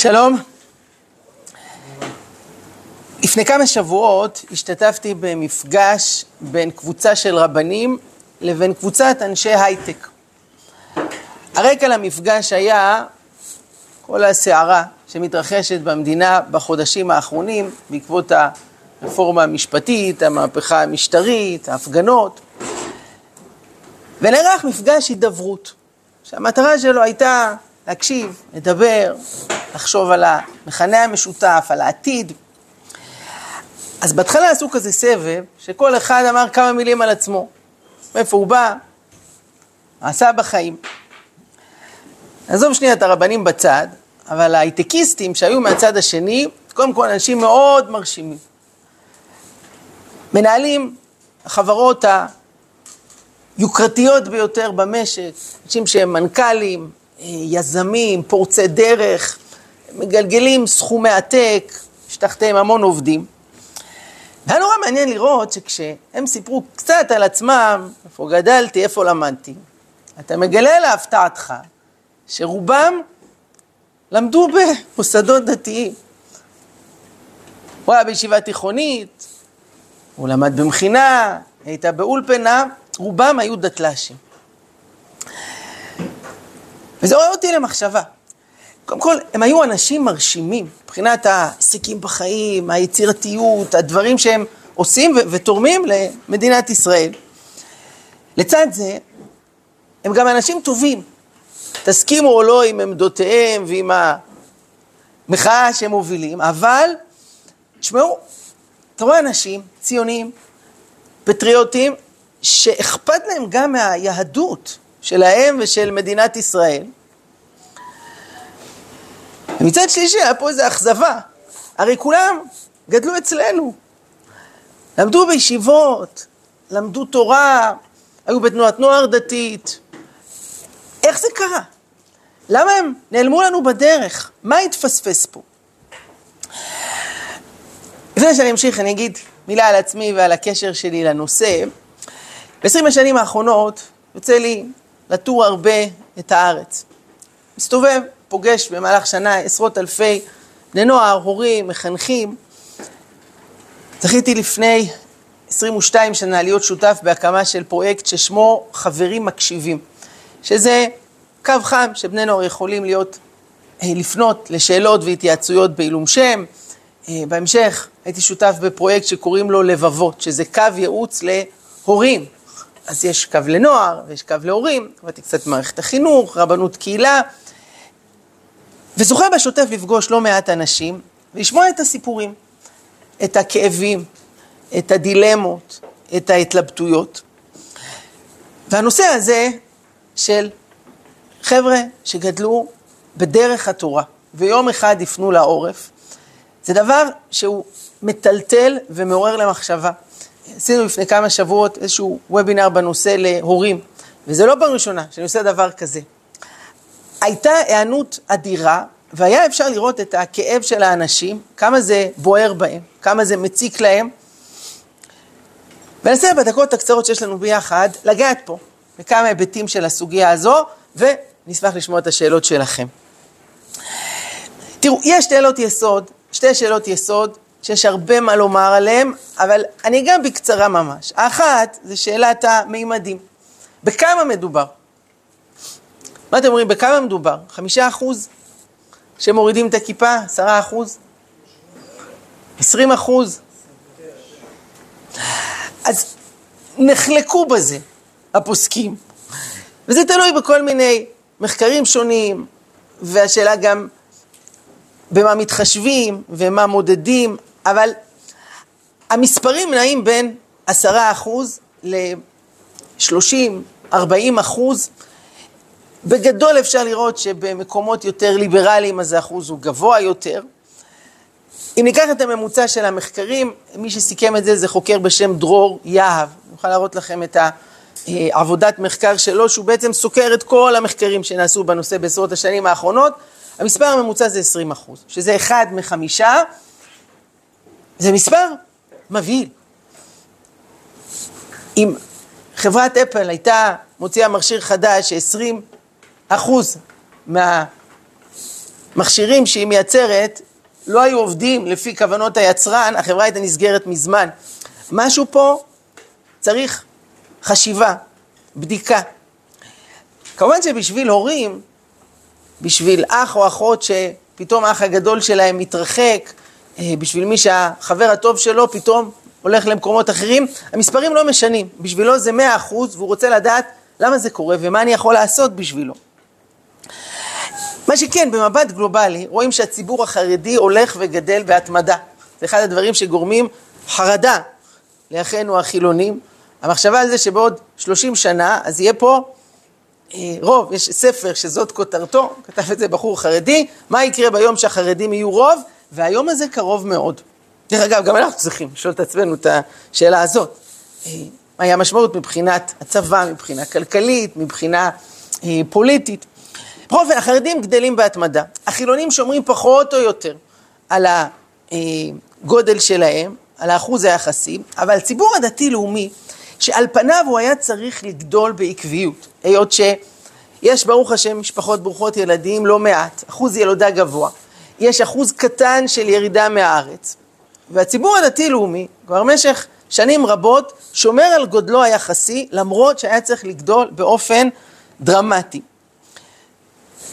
שלום. לפני כמה שבועות השתתפתי במפגש בין קבוצה של רבנים לבין קבוצת אנשי הייטק. הרקע למפגש היה כל הסערה שמתרחשת במדינה בחודשים האחרונים בעקבות הרפורמה המשפטית, המהפכה המשטרית, ההפגנות. ונערך מפגש הידברות, שהמטרה שלו הייתה להקשיב, לדבר, לחשוב על המכנה המשותף, על העתיד. אז בהתחלה עשו כזה סבב, שכל אחד אמר כמה מילים על עצמו. מאיפה הוא בא, מה עשה בחיים. נעזוב שנייה את הרבנים בצד, אבל ההייטקיסטים שהיו מהצד השני, קודם כל אנשים מאוד מרשימים. מנהלים החברות היוקרתיות ביותר במשק, אנשים שהם מנכ"לים, יזמים, פורצי דרך, מגלגלים סכומי עתק, יש תחתיהם המון עובדים. והיה נורא מעניין לראות שכשהם סיפרו קצת על עצמם, איפה גדלתי, איפה למדתי, אתה מגלה להפתעתך שרובם למדו במוסדות דתיים. הוא היה בישיבה תיכונית, הוא למד במכינה, הייתה באולפנה, רובם היו דתל"שים. וזה עורר אותי למחשבה. קודם כל, הם היו אנשים מרשימים, מבחינת ההישגים בחיים, היצירתיות, הדברים שהם עושים ו- ותורמים למדינת ישראל. לצד זה, הם גם אנשים טובים. תסכימו או לא עם עמדותיהם ועם המחאה שהם מובילים, אבל, תשמעו, אתה רואה אנשים ציונים, פטריוטים, שאכפת להם גם מהיהדות שלהם ושל מדינת ישראל. ומצד שלישי היה פה איזו אכזבה. הרי כולם גדלו אצלנו. למדו בישיבות, למדו תורה, היו בתנועת נוער דתית. איך זה קרה? למה הם נעלמו לנו בדרך? מה התפספס פה? לפני שאני אמשיך, אני אגיד מילה על עצמי ועל הקשר שלי לנושא. ב-20 השנים האחרונות יוצא לי לטור הרבה את הארץ. מסתובב, פוגש במהלך שנה עשרות אלפי בני נוער, הורים, מחנכים. זכיתי לפני 22 שנה להיות שותף בהקמה של פרויקט ששמו חברים מקשיבים, שזה קו חם שבני נוער יכולים להיות, לפנות לשאלות והתייעצויות בעילום שם. בהמשך הייתי שותף בפרויקט שקוראים לו לבבות, שזה קו ייעוץ להורים. אז יש קו לנוער ויש קו להורים, עבדתי קצת במערכת החינוך, רבנות קהילה, וזוכה בשוטף לפגוש לא מעט אנשים ולשמוע את הסיפורים, את הכאבים, את הדילמות, את ההתלבטויות. והנושא הזה של חבר'ה שגדלו בדרך התורה ויום אחד יפנו לעורף, זה דבר שהוא מטלטל ומעורר למחשבה. עשינו לפני כמה שבועות איזשהו וובינר בנושא להורים, וזה לא פעם ראשונה שאני עושה דבר כזה. הייתה היענות אדירה, והיה אפשר לראות את הכאב של האנשים, כמה זה בוער בהם, כמה זה מציק להם. וננסה בדקות הקצרות שיש לנו ביחד, לגעת פה בכמה היבטים של הסוגיה הזו, ונשמח לשמוע את השאלות שלכם. תראו, יש שאלות יסוד, שתי שאלות יסוד, שיש הרבה מה לומר עליהן, אבל אני אגע בקצרה ממש. האחת זה שאלת המימדים. בכמה מדובר? מה אתם אומרים, בכמה מדובר? חמישה אחוז שמורידים את הכיפה? עשרה אחוז? עשרים אחוז? אז נחלקו בזה הפוסקים, וזה תלוי בכל מיני מחקרים שונים, והשאלה גם במה מתחשבים ומה מודדים, אבל המספרים נעים בין עשרה אחוז לשלושים, ארבעים אחוז. בגדול אפשר לראות שבמקומות יותר ליברליים אז האחוז הוא גבוה יותר. אם ניקח את הממוצע של המחקרים, מי שסיכם את זה זה חוקר בשם דרור יהב. אני יכול להראות לכם את העבודת מחקר שלו, שהוא בעצם סוקר את כל המחקרים שנעשו בנושא בעשרות השנים האחרונות. המספר הממוצע זה 20 אחוז, שזה אחד מחמישה, זה מספר מבהיל. אם חברת אפל הייתה מוציאה מכשיר חדש ש-20 אחוז המכשירים שהיא מייצרת לא היו עובדים לפי כוונות היצרן, החברה הייתה נסגרת מזמן. משהו פה צריך חשיבה, בדיקה. כמובן שבשביל הורים, בשביל אח או אחות שפתאום האח הגדול שלהם מתרחק, בשביל מי שהחבר הטוב שלו פתאום הולך למקומות אחרים, המספרים לא משנים. בשבילו זה מאה אחוז, והוא רוצה לדעת למה זה קורה ומה אני יכול לעשות בשבילו. מה שכן, במבט גלובלי, רואים שהציבור החרדי הולך וגדל בהתמדה. זה אחד הדברים שגורמים חרדה לאחינו החילונים. המחשבה על זה שבעוד 30 שנה, אז יהיה פה אה, רוב, יש ספר שזאת כותרתו, כתב את זה בחור חרדי, מה יקרה ביום שהחרדים יהיו רוב, והיום הזה קרוב מאוד. דרך אגב, גם אנחנו צריכים לשאול את עצמנו את השאלה הזאת. אה, מהי המשמעות מבחינת הצבא, מבחינה כלכלית, מבחינה אה, פוליטית. בכל אופן, החרדים גדלים בהתמדה. החילונים שומרים פחות או יותר על הגודל שלהם, על האחוז היחסי, אבל הציבור הדתי-לאומי, שעל פניו הוא היה צריך לגדול בעקביות, היות שיש ברוך השם משפחות ברוכות ילדים לא מעט, אחוז ילודה גבוה, יש אחוז קטן של ירידה מהארץ, והציבור הדתי-לאומי כבר במשך שנים רבות שומר על גודלו היחסי, למרות שהיה צריך לגדול באופן דרמטי.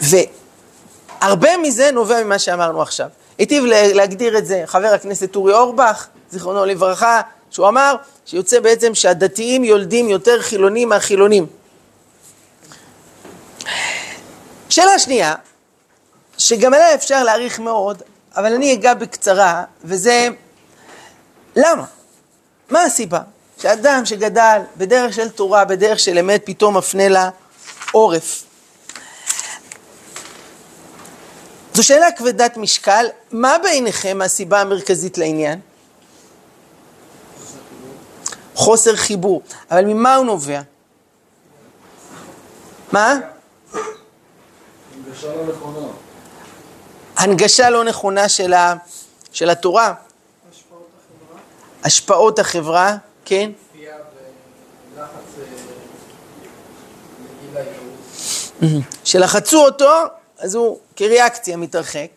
והרבה מזה נובע ממה שאמרנו עכשיו. היטיב להגדיר את זה חבר הכנסת אורי אורבך, זיכרונו לברכה, שהוא אמר שיוצא בעצם שהדתיים יולדים יותר חילונים מהחילונים. שאלה שנייה, שגם עליה אפשר להעריך מאוד, אבל אני אגע בקצרה, וזה למה? מה הסיבה? שאדם שגדל בדרך של תורה, בדרך של אמת, פתאום מפנה לה עורף. זו שאלה כבדת משקל, מה בעיניכם הסיבה המרכזית לעניין? חוסר חיבור. אבל ממה הוא נובע? מה? הנגשה לא נכונה. הנגשה לא נכונה של, ה, של התורה. השפעות החברה, כן? צפייה ולחץ לגיל ההתערות. שלחצו אותו, אז הוא כריאקציה מתרחק.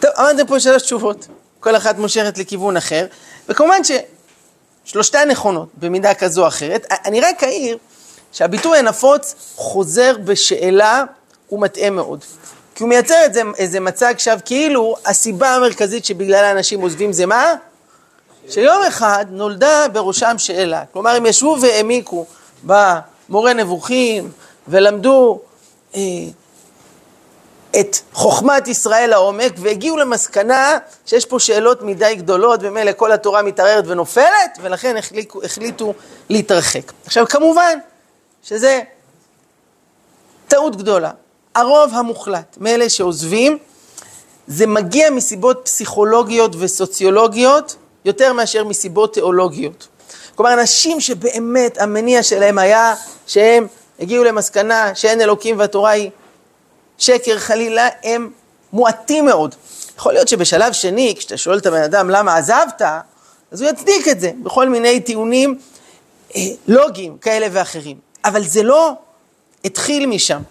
טוב, אמרתם פה שלוש תשובות, כל אחת מושכת לכיוון אחר, וכמובן ששלושתן נכונות במידה כזו או אחרת. אני רק אעיר שהביטוי הנפוץ חוזר בשאלה ומטעה מאוד. כי הוא מייצר את זה, איזה מצג שווא, כאילו הסיבה המרכזית שבגללה אנשים עוזבים זה מה? שיום אחד נולדה בראשם שאלה. כלומר, הם ישבו והעמיקו במורה נבוכים ולמדו אה, את חוכמת ישראל לעומק והגיעו למסקנה שיש פה שאלות מדי גדולות ומילא כל התורה מתערערת ונופלת ולכן החליטו, החליטו להתרחק. עכשיו כמובן שזה טעות גדולה. הרוב המוחלט מאלה שעוזבים זה מגיע מסיבות פסיכולוגיות וסוציולוגיות יותר מאשר מסיבות תיאולוגיות. כלומר, אנשים שבאמת המניע שלהם היה שהם הגיעו למסקנה שאין אלוקים והתורה היא שקר חלילה, הם מועטים מאוד. יכול להיות שבשלב שני, כשאתה שואל את הבן אדם למה עזבת, אז הוא יצדיק את זה בכל מיני טיעונים אה, לוגיים כאלה ואחרים. אבל זה לא התחיל משם.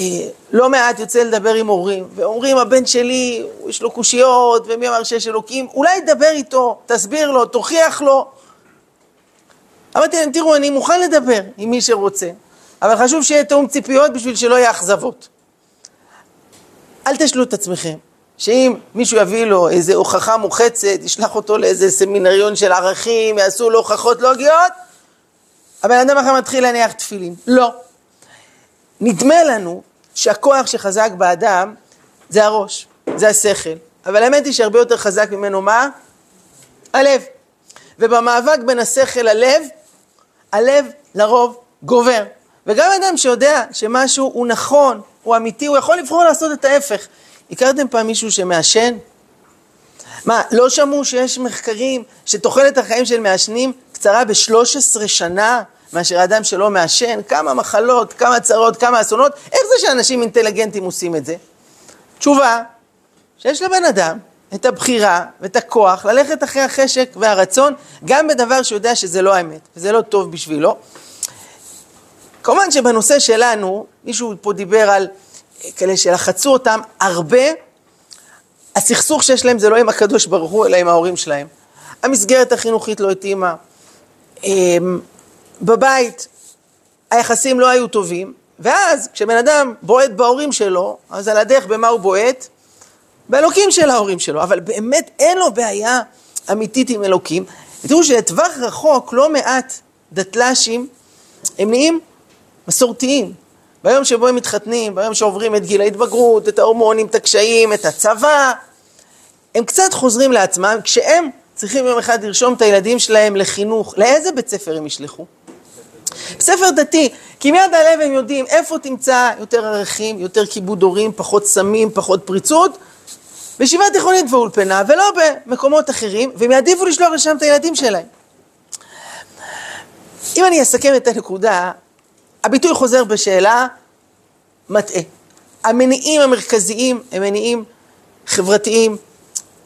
אה, לא מעט יוצא לדבר עם הורים, ואומרים הבן שלי, יש לו קושיות, ומי אמר שיש אלוקים, אולי דבר איתו, תסביר לו, תוכיח לו. אמרתי להם, תראו, אני מוכן לדבר עם מי שרוצה, אבל חשוב שיהיה תאום ציפיות בשביל שלא יהיה אכזבות. אל תשלו את עצמכם, שאם מישהו יביא לו איזו הוכחה מוחצת, ישלח אותו לאיזה סמינריון של ערכים, יעשו לו הוכחות לוגיות, הבן אדם אחר מתחיל להניח תפילין. לא. נדמה לנו שהכוח שחזק באדם זה הראש, זה השכל. אבל האמת היא שהרבה יותר חזק ממנו מה? הלב. ובמאבק בין השכל ללב, הלב לרוב גובר. וגם אדם שיודע שמשהו הוא נכון, הוא אמיתי, הוא יכול לבחור לעשות את ההפך. הכרתם פעם מישהו שמעשן? מה, לא שמעו שיש מחקרים שתוחלת החיים של מעשנים קצרה ב-13 שנה? מאשר אדם שלא מעשן, כמה מחלות, כמה צרות, כמה אסונות, איך זה שאנשים אינטליגנטים עושים את זה? תשובה, שיש לבן אדם את הבחירה ואת הכוח ללכת אחרי החשק והרצון, גם בדבר שהוא יודע שזה לא האמת, וזה לא טוב בשבילו. כמובן שבנושא שלנו, מישהו פה דיבר על כאלה שלחצו אותם הרבה, הסכסוך שיש להם זה לא עם הקדוש ברוך הוא, אלא עם ההורים שלהם. המסגרת החינוכית לא התאימה. בבית היחסים לא היו טובים, ואז כשבן אדם בועט בהורים שלו, אז על הדרך במה הוא בועט? באלוקים של ההורים שלו, אבל באמת אין לו בעיה אמיתית עם אלוקים. תראו שלטווח רחוק לא מעט דתל"שים הם נהיים מסורתיים. ביום שבו הם מתחתנים, ביום שעוברים את גיל ההתבגרות, את ההורמונים, את הקשיים, את הצבא, הם קצת חוזרים לעצמם, כשהם צריכים יום אחד לרשום את הילדים שלהם לחינוך, לאיזה בית ספר הם ישלחו? ספר דתי, כי מיד הלב הם יודעים איפה תמצא יותר ערכים, יותר כיבוד הורים, פחות סמים, פחות פריצות, בישיבה תיכונית ואולפנה, ולא במקומות אחרים, והם יעדיפו לשלוח לשם את הילדים שלהם. אם אני אסכם את הנקודה, הביטוי חוזר בשאלה מטעה. המניעים המרכזיים הם מניעים חברתיים,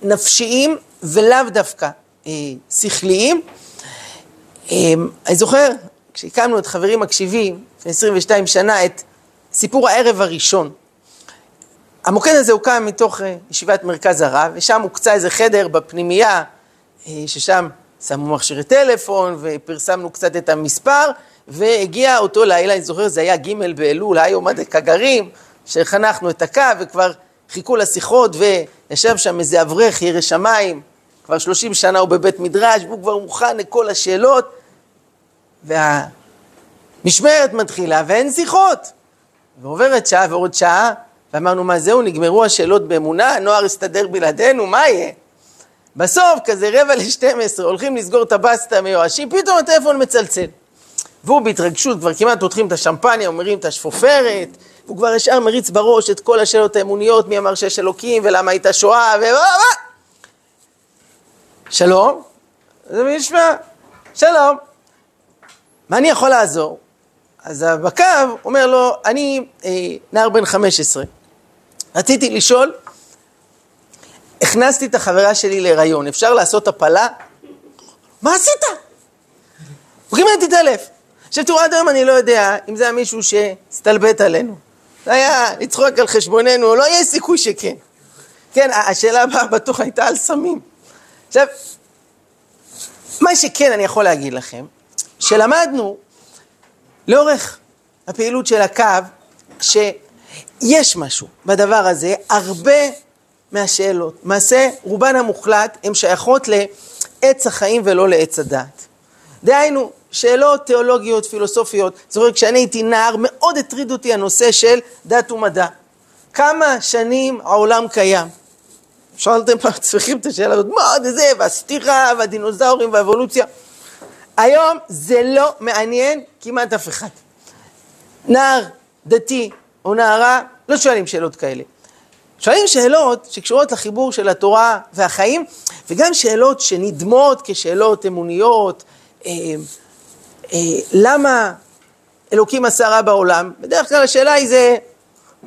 נפשיים, ולאו דווקא אה, שכליים. אה, אני זוכר, כשהקמנו את חברים מקשיבים, לפני 22 שנה, את סיפור הערב הראשון. המוקד הזה הוקם מתוך אה, ישיבת מרכז הרב, ושם הוקצה איזה חדר בפנימייה, אה, ששם שמו מכשירי טלפון ופרסמנו קצת את המספר, והגיע אותו לילה, אני זוכר, זה היה ג' באלול, היה יום עד הכגרים, שחנכנו את הקו וכבר חיכו לשיחות וישב שם איזה אברך, ירא שמיים, כבר 30 שנה הוא בבית מדרש, והוא כבר מוכן לכל השאלות, והמשמרת מתחילה ואין שיחות. ועוברת שעה ועוד שעה, ואמרנו, מה זהו, נגמרו השאלות באמונה, הנוער יסתדר בלעדינו, מה יהיה? בסוף, כזה רבע לשתים עשרה, הולכים לסגור את הבסטה מיואשים, פתאום הטלפון מצלצל. והוא בהתרגשות, כבר כמעט פותחים את השמפניה, אומרים את השפופרת, והוא כבר ישר מריץ בראש את כל השאלות האמוניות, מי אמר שיש אלוקים, ולמה הייתה שואה, ו... שלום, זה מי ישמע, שלום, מה אני יכול לעזור? אז בקו אומר לו, אני אה, נער בן 15, רציתי לשאול, הכנסתי את החברה שלי להיריון, אפשר לעשות הפלה? מה עשית? הוא כמעט התעלף. עכשיו תראו, עד היום אני לא יודע אם זה היה מישהו שהסתלבט עלינו. זה היה לצחוק על חשבוננו, לא יהיה סיכוי שכן. כן, השאלה הבאה בטוח הייתה על סמים. עכשיו, מה שכן אני יכול להגיד לכם, שלמדנו לאורך הפעילות של הקו, שיש משהו בדבר הזה, הרבה מהשאלות, למעשה רובן המוחלט, הן שייכות לעץ החיים ולא לעץ הדעת. דהיינו, שאלות תיאולוגיות, פילוסופיות. זוכר, כשאני הייתי נער, מאוד הטריד אותי הנושא של דת ומדע. כמה שנים העולם קיים? שאלתם פעם עצמכם את השאלה הזאת, מה זה, והסתירה, והדינוזאורים, והאבולוציה. היום זה לא מעניין כמעט אף אחד. נער דתי או נערה לא שואלים שאלות כאלה. שואלים שאלות שקשורות לחיבור של התורה והחיים, וגם שאלות שנדמות כשאלות אמוניות, אה, אה, למה אלוקים עשה רע בעולם? בדרך כלל השאלה היא זה,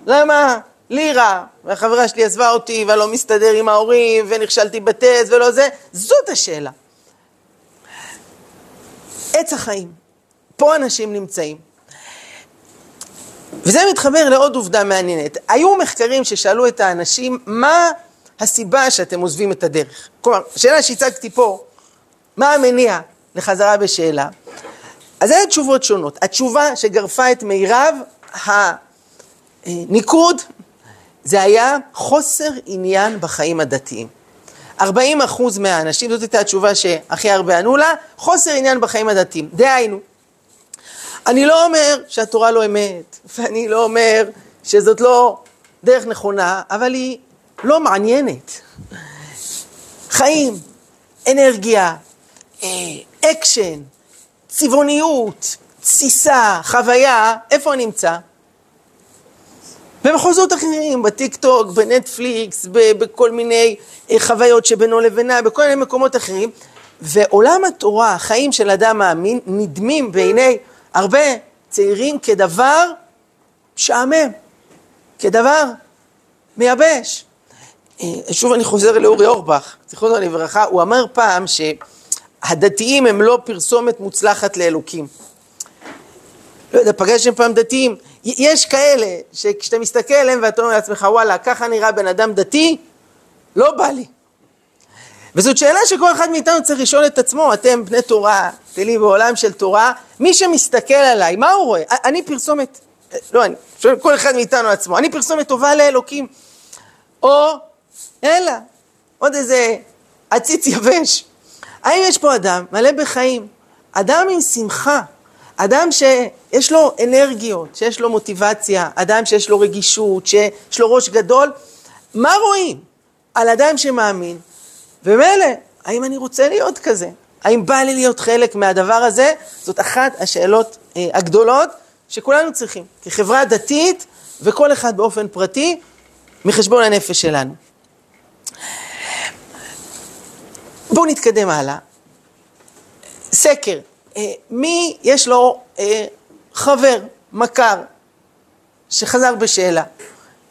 למה לי רע, והחברה שלי עזבה אותי, ואני לא מסתדר עם ההורים, ונכשלתי בטז ולא זה, זאת השאלה. עץ החיים, פה אנשים נמצאים. וזה מתחבר לעוד עובדה מעניינת. היו מחקרים ששאלו את האנשים, מה הסיבה שאתם עוזבים את הדרך? כלומר, השאלה שהצגתי פה, מה המניע לחזרה בשאלה? אז היו תשובות שונות. התשובה שגרפה את מירב הניקוד, זה היה חוסר עניין בחיים הדתיים. 40 אחוז מהאנשים, זאת הייתה התשובה שהכי הרבה ענו לה, חוסר עניין בחיים הדתיים. דהיינו, אני לא אומר שהתורה לא אמת, ואני לא אומר שזאת לא דרך נכונה, אבל היא לא מעניינת. חיים, אנרגיה, אה, אקשן, צבעוניות, תסיסה, חוויה, איפה נמצא? במחוזות אחרים, בטיק טוק, בנטפליקס, בכל מיני אה, חוויות שבינו לבינה, בכל מיני מקומות אחרים. ועולם התורה, החיים של אדם מאמין, נדמים בעיני הרבה צעירים כדבר משעמם, כדבר מייבש. אה, שוב אני חוזר לאורי אורבך, זיכרונו לברכה, הוא אמר פעם שהדתיים הם לא פרסומת מוצלחת לאלוקים. לא יודע, פגשתם פעם דתיים? יש כאלה שכשאתה מסתכל עליהם ואתה אומר לעצמך, וואלה, ככה נראה בן אדם דתי? לא בא לי. וזאת שאלה שכל אחד מאיתנו צריך לשאול את עצמו, אתם בני תורה, תהילים בעולם של תורה, מי שמסתכל עליי, מה הוא רואה? אני פרסומת, לא אני, שואל כל אחד מאיתנו עצמו, אני פרסומת טובה לאלוקים, או, אלא, עוד איזה עציץ יבש. האם יש פה אדם מלא בחיים, אדם עם שמחה, אדם שיש לו אנרגיות, שיש לו מוטיבציה, אדם שיש לו רגישות, שיש לו ראש גדול, מה רואים על אדם שמאמין? ומילא, האם אני רוצה להיות כזה? האם בא לי להיות חלק מהדבר הזה? זאת אחת השאלות אה, הגדולות שכולנו צריכים, כחברה דתית וכל אחד באופן פרטי, מחשבון הנפש שלנו. בואו נתקדם הלאה. סקר, מי יש לו אה, חבר, מכר, שחזר בשאלה?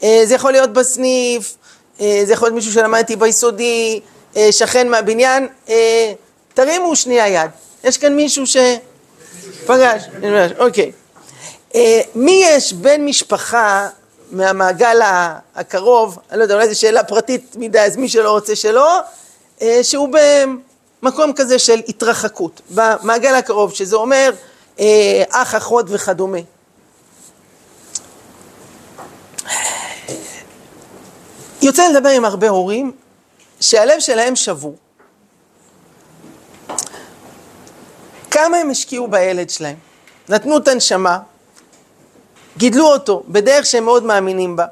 אה, זה יכול להיות בסניף, אה, זה יכול להיות מישהו שלמדתי ביסודי, אה, שכן מהבניין, אה, תרימו שנייה יד. יש כאן מישהו שפגש, אוקיי. אה, מי יש בן משפחה מהמעגל הקרוב, אני לא יודע, אולי זו שאלה פרטית מדי, אז מי שלא רוצה שלא, שהוא במקום כזה של התרחקות, במעגל הקרוב, שזה אומר אח, אחות וכדומה. יוצא לדבר עם הרבה הורים שהלב שלהם שבור. כמה הם השקיעו בילד שלהם, נתנו את הנשמה, גידלו אותו בדרך שהם מאוד מאמינים בה.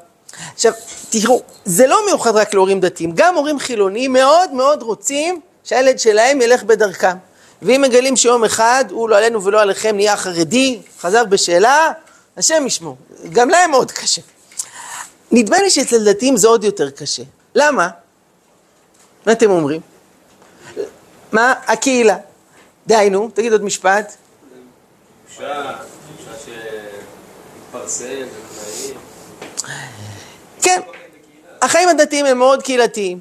עכשיו, תראו, זה לא מיוחד רק להורים דתיים, גם הורים חילוניים מאוד מאוד רוצים שהילד שלהם ילך בדרכם. ואם מגלים שיום אחד הוא לא עלינו ולא עליכם נהיה חרדי, חזר בשאלה, השם ישמור, גם להם מאוד קשה. נדמה לי שאצל דתיים זה עוד יותר קשה. למה? מה אתם אומרים? מה? הקהילה. דהיינו, תגיד עוד משפט. כן, החיים הדתיים הם מאוד קהילתיים,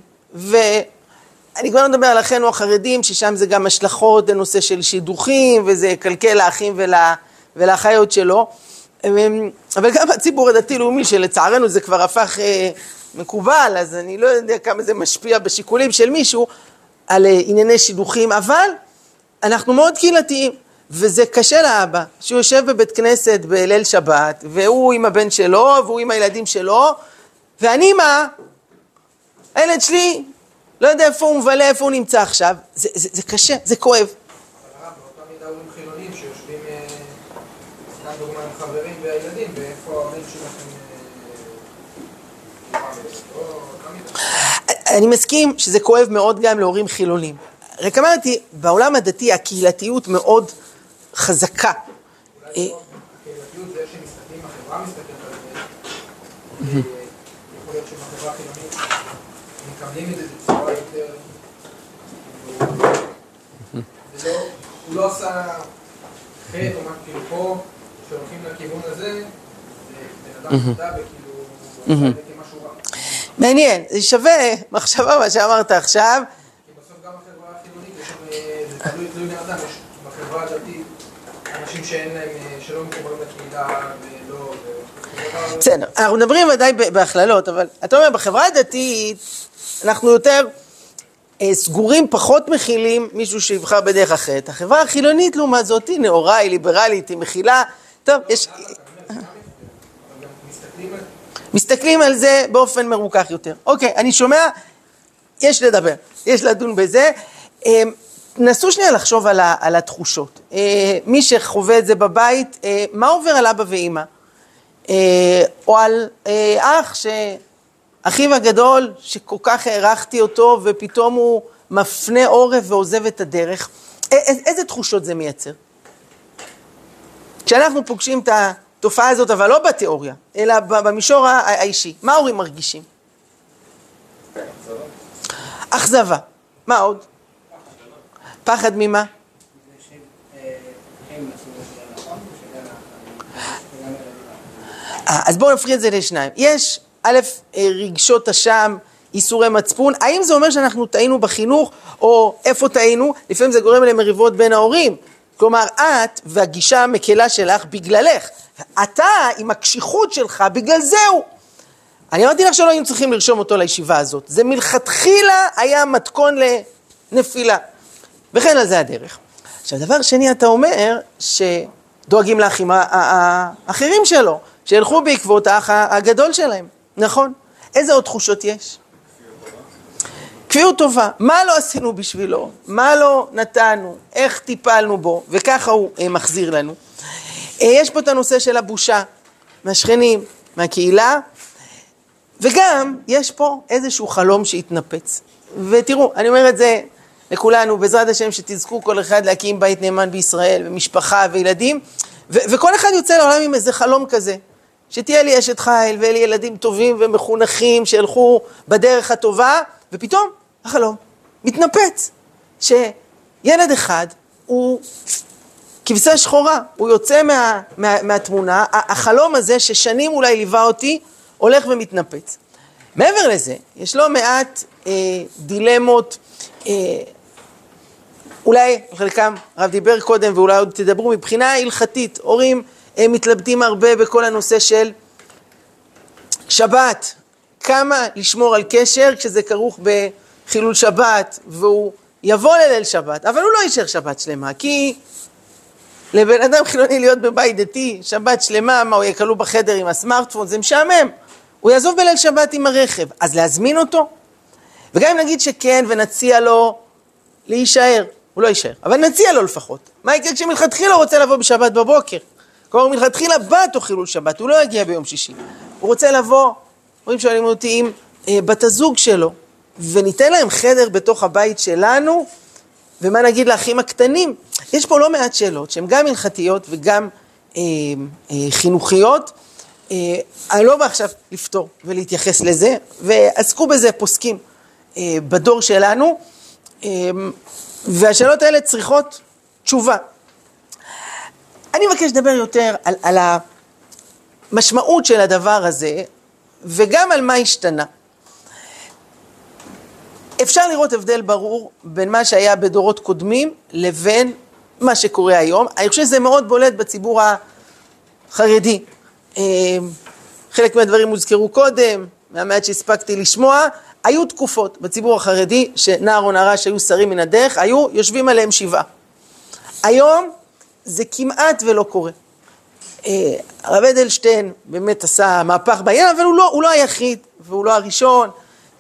ואני כבר לא מדבר על אחינו החרדים, ששם זה גם השלכות לנושא של שידוכים, וזה יקלקל לאחים ול... ולאחיות שלו, אבל גם הציבור הדתי-לאומי, שלצערנו זה כבר הפך אה, מקובל, אז אני לא יודע כמה זה משפיע בשיקולים של מישהו על אה, ענייני שידוכים, אבל אנחנו מאוד קהילתיים, וזה קשה לאבא, שהוא יושב בבית כנסת בליל שבת, והוא עם הבן שלו, והוא עם הילדים שלו, ואני מה? הילד שלי לא יודע איפה הוא מבלה, איפה הוא נמצא עכשיו, זה, זה, זה קשה, זה כואב. אבל הרב, באותה מידה הורים חילונים שיושבים, אה, סתם דוגמא עם חברים והילדים, ואיפה הבן שלכם... אה. אני מסכים שזה כואב מאוד גם להורים חילונים. רק אמרתי, בעולם הדתי הקהילתיות מאוד חזקה. אולי לא הקהילתיות זה שמסתכלים, החברה מסתכלת על זה, אה, יכול להיות שבחברה החילונית מקבלים את זה בצורה יותר... זה לא- הוא לא עשה חטא או משהו, כאילו פה, שהולכים לכיוון הזה, זה בן אדם מודע וכאילו, הוא עשה כמשהו רע. מעניין, זה שווה מחשבה מה שאמרת עכשיו. כי בסוף גם בחברה החילונית אה, זה תלוי תלוי בן אדם, יש בחברה הדתית אנשים שאין להם, אה, שלא מחוברים לקהילה ולא... בסדר, אנחנו מדברים ודאי בהכללות, אבל אתה אומר, בחברה הדתית אנחנו יותר סגורים, פחות מכילים מישהו שיבחר בדרך אחרת. החברה החילונית, לעומת זאת, היא נאורה, היא ליברלית, היא מכילה. טוב, יש... מסתכלים על זה באופן מרוכך יותר. אוקיי, אני שומע, יש לדבר, יש לדון בזה. אה, נסו שנייה לחשוב על, ה, על התחושות. אה, מי שחווה את זה בבית, אה, מה עובר על אבא ואימא? אה, או על אה, אח שאחיו הגדול, שכל כך הערכתי אותו, ופתאום הוא מפנה עורף ועוזב את הדרך. א- א- איזה תחושות זה מייצר? כשאנחנו פוגשים את התופעה הזאת, אבל לא בתיאוריה, אלא במישור האישי, מה ההורים מרגישים? אכזבה. מה עוד? פחד ממה? אה, אז בואו נפריד את זה לשניים. יש, א', אה, רגשות אשם, איסורי מצפון, האם זה אומר שאנחנו טעינו בחינוך, או איפה טעינו? לפעמים זה גורם למריבות בין ההורים. כלומר, את והגישה המקלה שלך בגללך. אתה עם הקשיחות שלך, בגלל זהו. אני אמרתי לך שלא היינו צריכים לרשום אותו לישיבה הזאת. זה מלכתחילה היה מתכון לנפילה. וכן על זה הדרך. עכשיו, דבר שני, אתה אומר שדואגים לאחים האחרים שלו, שילכו בעקבות האח הגדול שלהם. נכון. איזה עוד תחושות יש? כפיות טובה. מה לא עשינו בשבילו? מה לא נתנו? איך טיפלנו בו? וככה הוא אה, מחזיר לנו. אה, יש פה את הנושא של הבושה מהשכנים, מהקהילה, וגם יש פה איזשהו חלום שהתנפץ. ותראו, אני אומר את זה לכולנו, בעזרת השם שתזכו כל אחד להקים בית נאמן בישראל, ומשפחה וילדים, ו- וכל אחד יוצא לעולם עם איזה חלום כזה. שתהיה לי אשת חיל ויהיה לי ילדים טובים ומחונכים שילכו בדרך הטובה, ופתאום החלום מתנפץ. שילד אחד הוא כבשה שחורה, הוא יוצא מה, מה, מהתמונה, החלום הזה ששנים אולי ליווה אותי, הולך ומתנפץ. מעבר לזה, יש לא מעט אה, דילמות, אה, אולי חלקם הרב דיבר קודם ואולי עוד תדברו מבחינה הלכתית, הורים הם מתלבטים הרבה בכל הנושא של שבת, כמה לשמור על קשר כשזה כרוך בחילול שבת והוא יבוא לליל שבת, אבל הוא לא יישאר שבת שלמה, כי לבן אדם חילוני להיות בבית דתי, שבת שלמה, מה הוא יהיה כלוא בחדר עם הסמארטפון, זה משעמם. הוא יעזוב בליל שבת עם הרכב, אז להזמין אותו? וגם אם נגיד שכן ונציע לו להישאר, הוא לא יישאר, אבל נציע לו לפחות. מה יקרה כשמלכתחילה הוא רוצה לבוא בשבת בבוקר? כלומר, מלכתחילה בא תוך חילול שבת, הוא לא יגיע ביום שישי. הוא רוצה לבוא, הורים שואלים אותי עם אה, בת הזוג שלו, וניתן להם חדר בתוך הבית שלנו, ומה נגיד לאחים הקטנים? יש פה לא מעט שאלות שהן גם הלכתיות וגם אה, אה, חינוכיות. אה, אני לא בא עכשיו לפתור ולהתייחס לזה, ועסקו בזה פוסקים אה, בדור שלנו, אה, והשאלות האלה צריכות תשובה. אני מבקש לדבר יותר על, על המשמעות של הדבר הזה, וגם על מה השתנה. אפשר לראות הבדל ברור בין מה שהיה בדורות קודמים לבין מה שקורה היום. אני חושב שזה מאוד בולט בציבור החרדי. אה, חלק מהדברים הוזכרו קודם, מהמעט שהספקתי לשמוע. היו תקופות בציבור החרדי שנער או נערה שהיו שרים מן הדרך, היו יושבים עליהם שבעה. היום זה כמעט ולא קורה. אה, הרב אדלשטיין באמת עשה מהפך בעניין, אבל הוא לא, הוא לא היחיד והוא לא הראשון.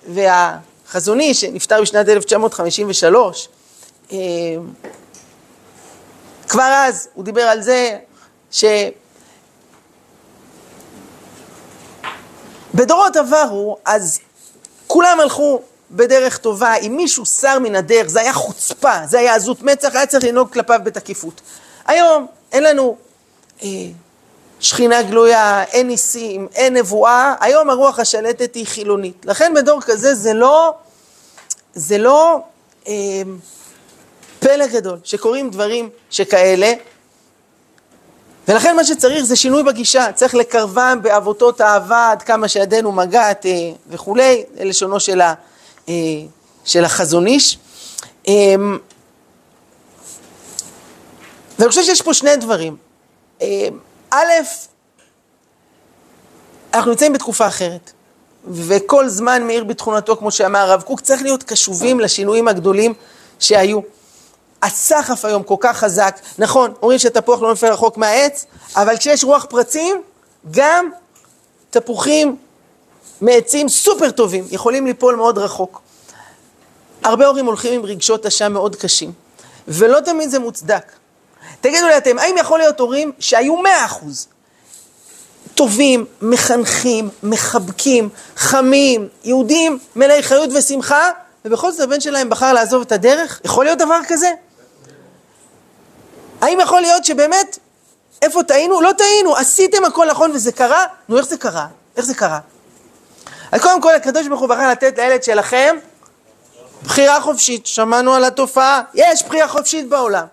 והחזוני שנפטר בשנת 1953, אה, כבר אז הוא דיבר על זה שבדורות עברו, אז כולם הלכו בדרך טובה, אם מישהו שר מן הדרך, זה היה חוצפה, זה היה עזות מצח, היה צריך לנהוג כלפיו בתקיפות. היום אין לנו אה, שכינה גלויה, אין ניסים, אין נבואה, היום הרוח השלטת היא חילונית. לכן בדור כזה זה לא, זה לא אה, פלא גדול שקורים דברים שכאלה, ולכן מה שצריך זה שינוי בגישה, צריך לקרבם בעבותות אהבה עד כמה שידינו מגעת אה, וכולי, לשונו של, ה, אה, של החזון איש. אה, ואני חושב שיש פה שני דברים. אה, א', אנחנו נמצאים בתקופה אחרת, וכל זמן מאיר בתכונתו, כמו שאמר הרב קוק, צריך להיות קשובים לשינויים הגדולים שהיו. הסחף היום כל כך חזק, נכון, אומרים שתפוח לא נופל רחוק מהעץ, אבל כשיש רוח פרצים, גם תפוחים מעצים סופר טובים יכולים ליפול מאוד רחוק. הרבה הורים הולכים עם רגשות אשם מאוד קשים, ולא תמיד זה מוצדק. תגידו לי אתם, האם יכול להיות הורים שהיו מאה אחוז טובים, מחנכים, מחבקים, חמים, יהודים, מלאי חיות ושמחה, ובכל זאת הבן שלהם בחר לעזוב את הדרך? יכול להיות דבר כזה? האם יכול להיות שבאמת, איפה טעינו? לא טעינו, עשיתם הכל נכון וזה קרה? נו, איך זה קרה? איך זה קרה? אז קודם כל, הקדוש ברוך הוא בחר לתת לילד שלכם בחירה חופשית. שמענו על התופעה, יש בחירה חופשית בעולם.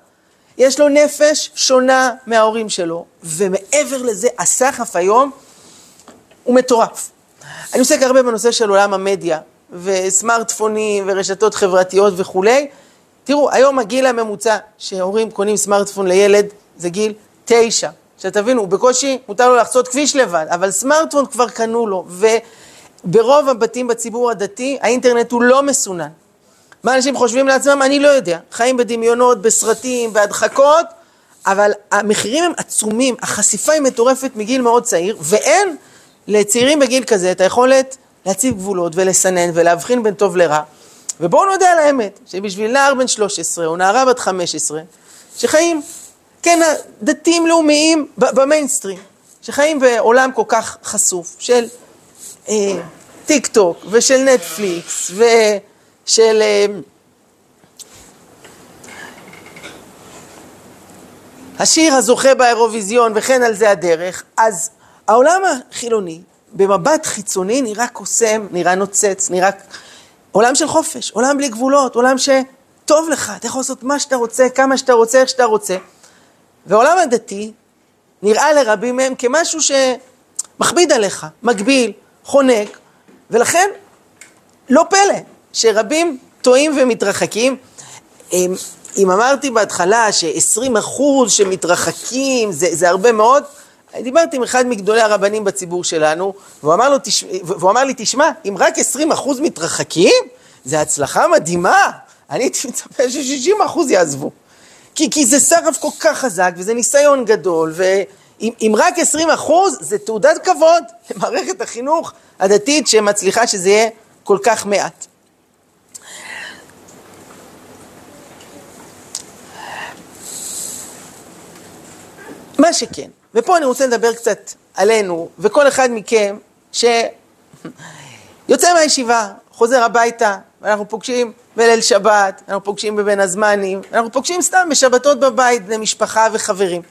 יש לו נפש שונה מההורים שלו, ומעבר לזה, הסחף היום הוא מטורף. אני עוסק הרבה בנושא של עולם המדיה, וסמארטפונים, ורשתות חברתיות וכולי, תראו, היום הגיל הממוצע שהורים קונים סמארטפון לילד זה גיל תשע. שתבינו, בקושי מותר לו לחצות כביש לבד, אבל סמארטפון כבר קנו לו, וברוב הבתים בציבור הדתי האינטרנט הוא לא מסונן. מה אנשים חושבים לעצמם? אני לא יודע. חיים בדמיונות, בסרטים, בהדחקות, אבל המחירים הם עצומים, החשיפה היא מטורפת מגיל מאוד צעיר, ואין לצעירים בגיל כזה את היכולת להציב גבולות ולסנן ולהבחין בין טוב לרע. ובואו נודה על האמת, שבשביל נער בן 13 או נערה בת 15, שחיים, כן, דתיים לאומיים במיינסטרים, שחיים בעולם כל כך חשוף של אה, טיק טוק ושל נטפליקס ושל... אה, השיר הזוכה באירוויזיון וכן על זה הדרך, אז העולם החילוני במבט חיצוני נראה קוסם, נראה נוצץ, נראה עולם של חופש, עולם בלי גבולות, עולם שטוב לך, אתה יכול לעשות מה שאתה רוצה, כמה שאתה רוצה, איך שאתה רוצה. ועולם הדתי נראה לרבים מהם כמשהו שמכביד עליך, מגביל, חונק, ולכן לא פלא שרבים טועים ומתרחקים. אם, אמרתי בהתחלה ש-20 אחוז שמתרחקים זה, זה הרבה מאוד, דיברתי עם אחד מגדולי הרבנים בציבור שלנו, והוא אמר, לו, תש... והוא אמר לי, תשמע, אם רק 20 אחוז מתרחקים, זה הצלחה מדהימה. אני הייתי מצפה ש-60 אחוז יעזבו. כי, כי זה סרף כל כך חזק, וזה ניסיון גדול, ואם רק 20 אחוז, זה תעודת כבוד למערכת החינוך הדתית שמצליחה שזה יהיה כל כך מעט. מה שכן, ופה אני רוצה לדבר קצת עלינו, וכל אחד מכם שיוצא מהישיבה, חוזר הביתה, ואנחנו פוגשים בליל שבת, אנחנו פוגשים בבין הזמנים, אנחנו פוגשים סתם בשבתות בבית, בני משפחה וחברים.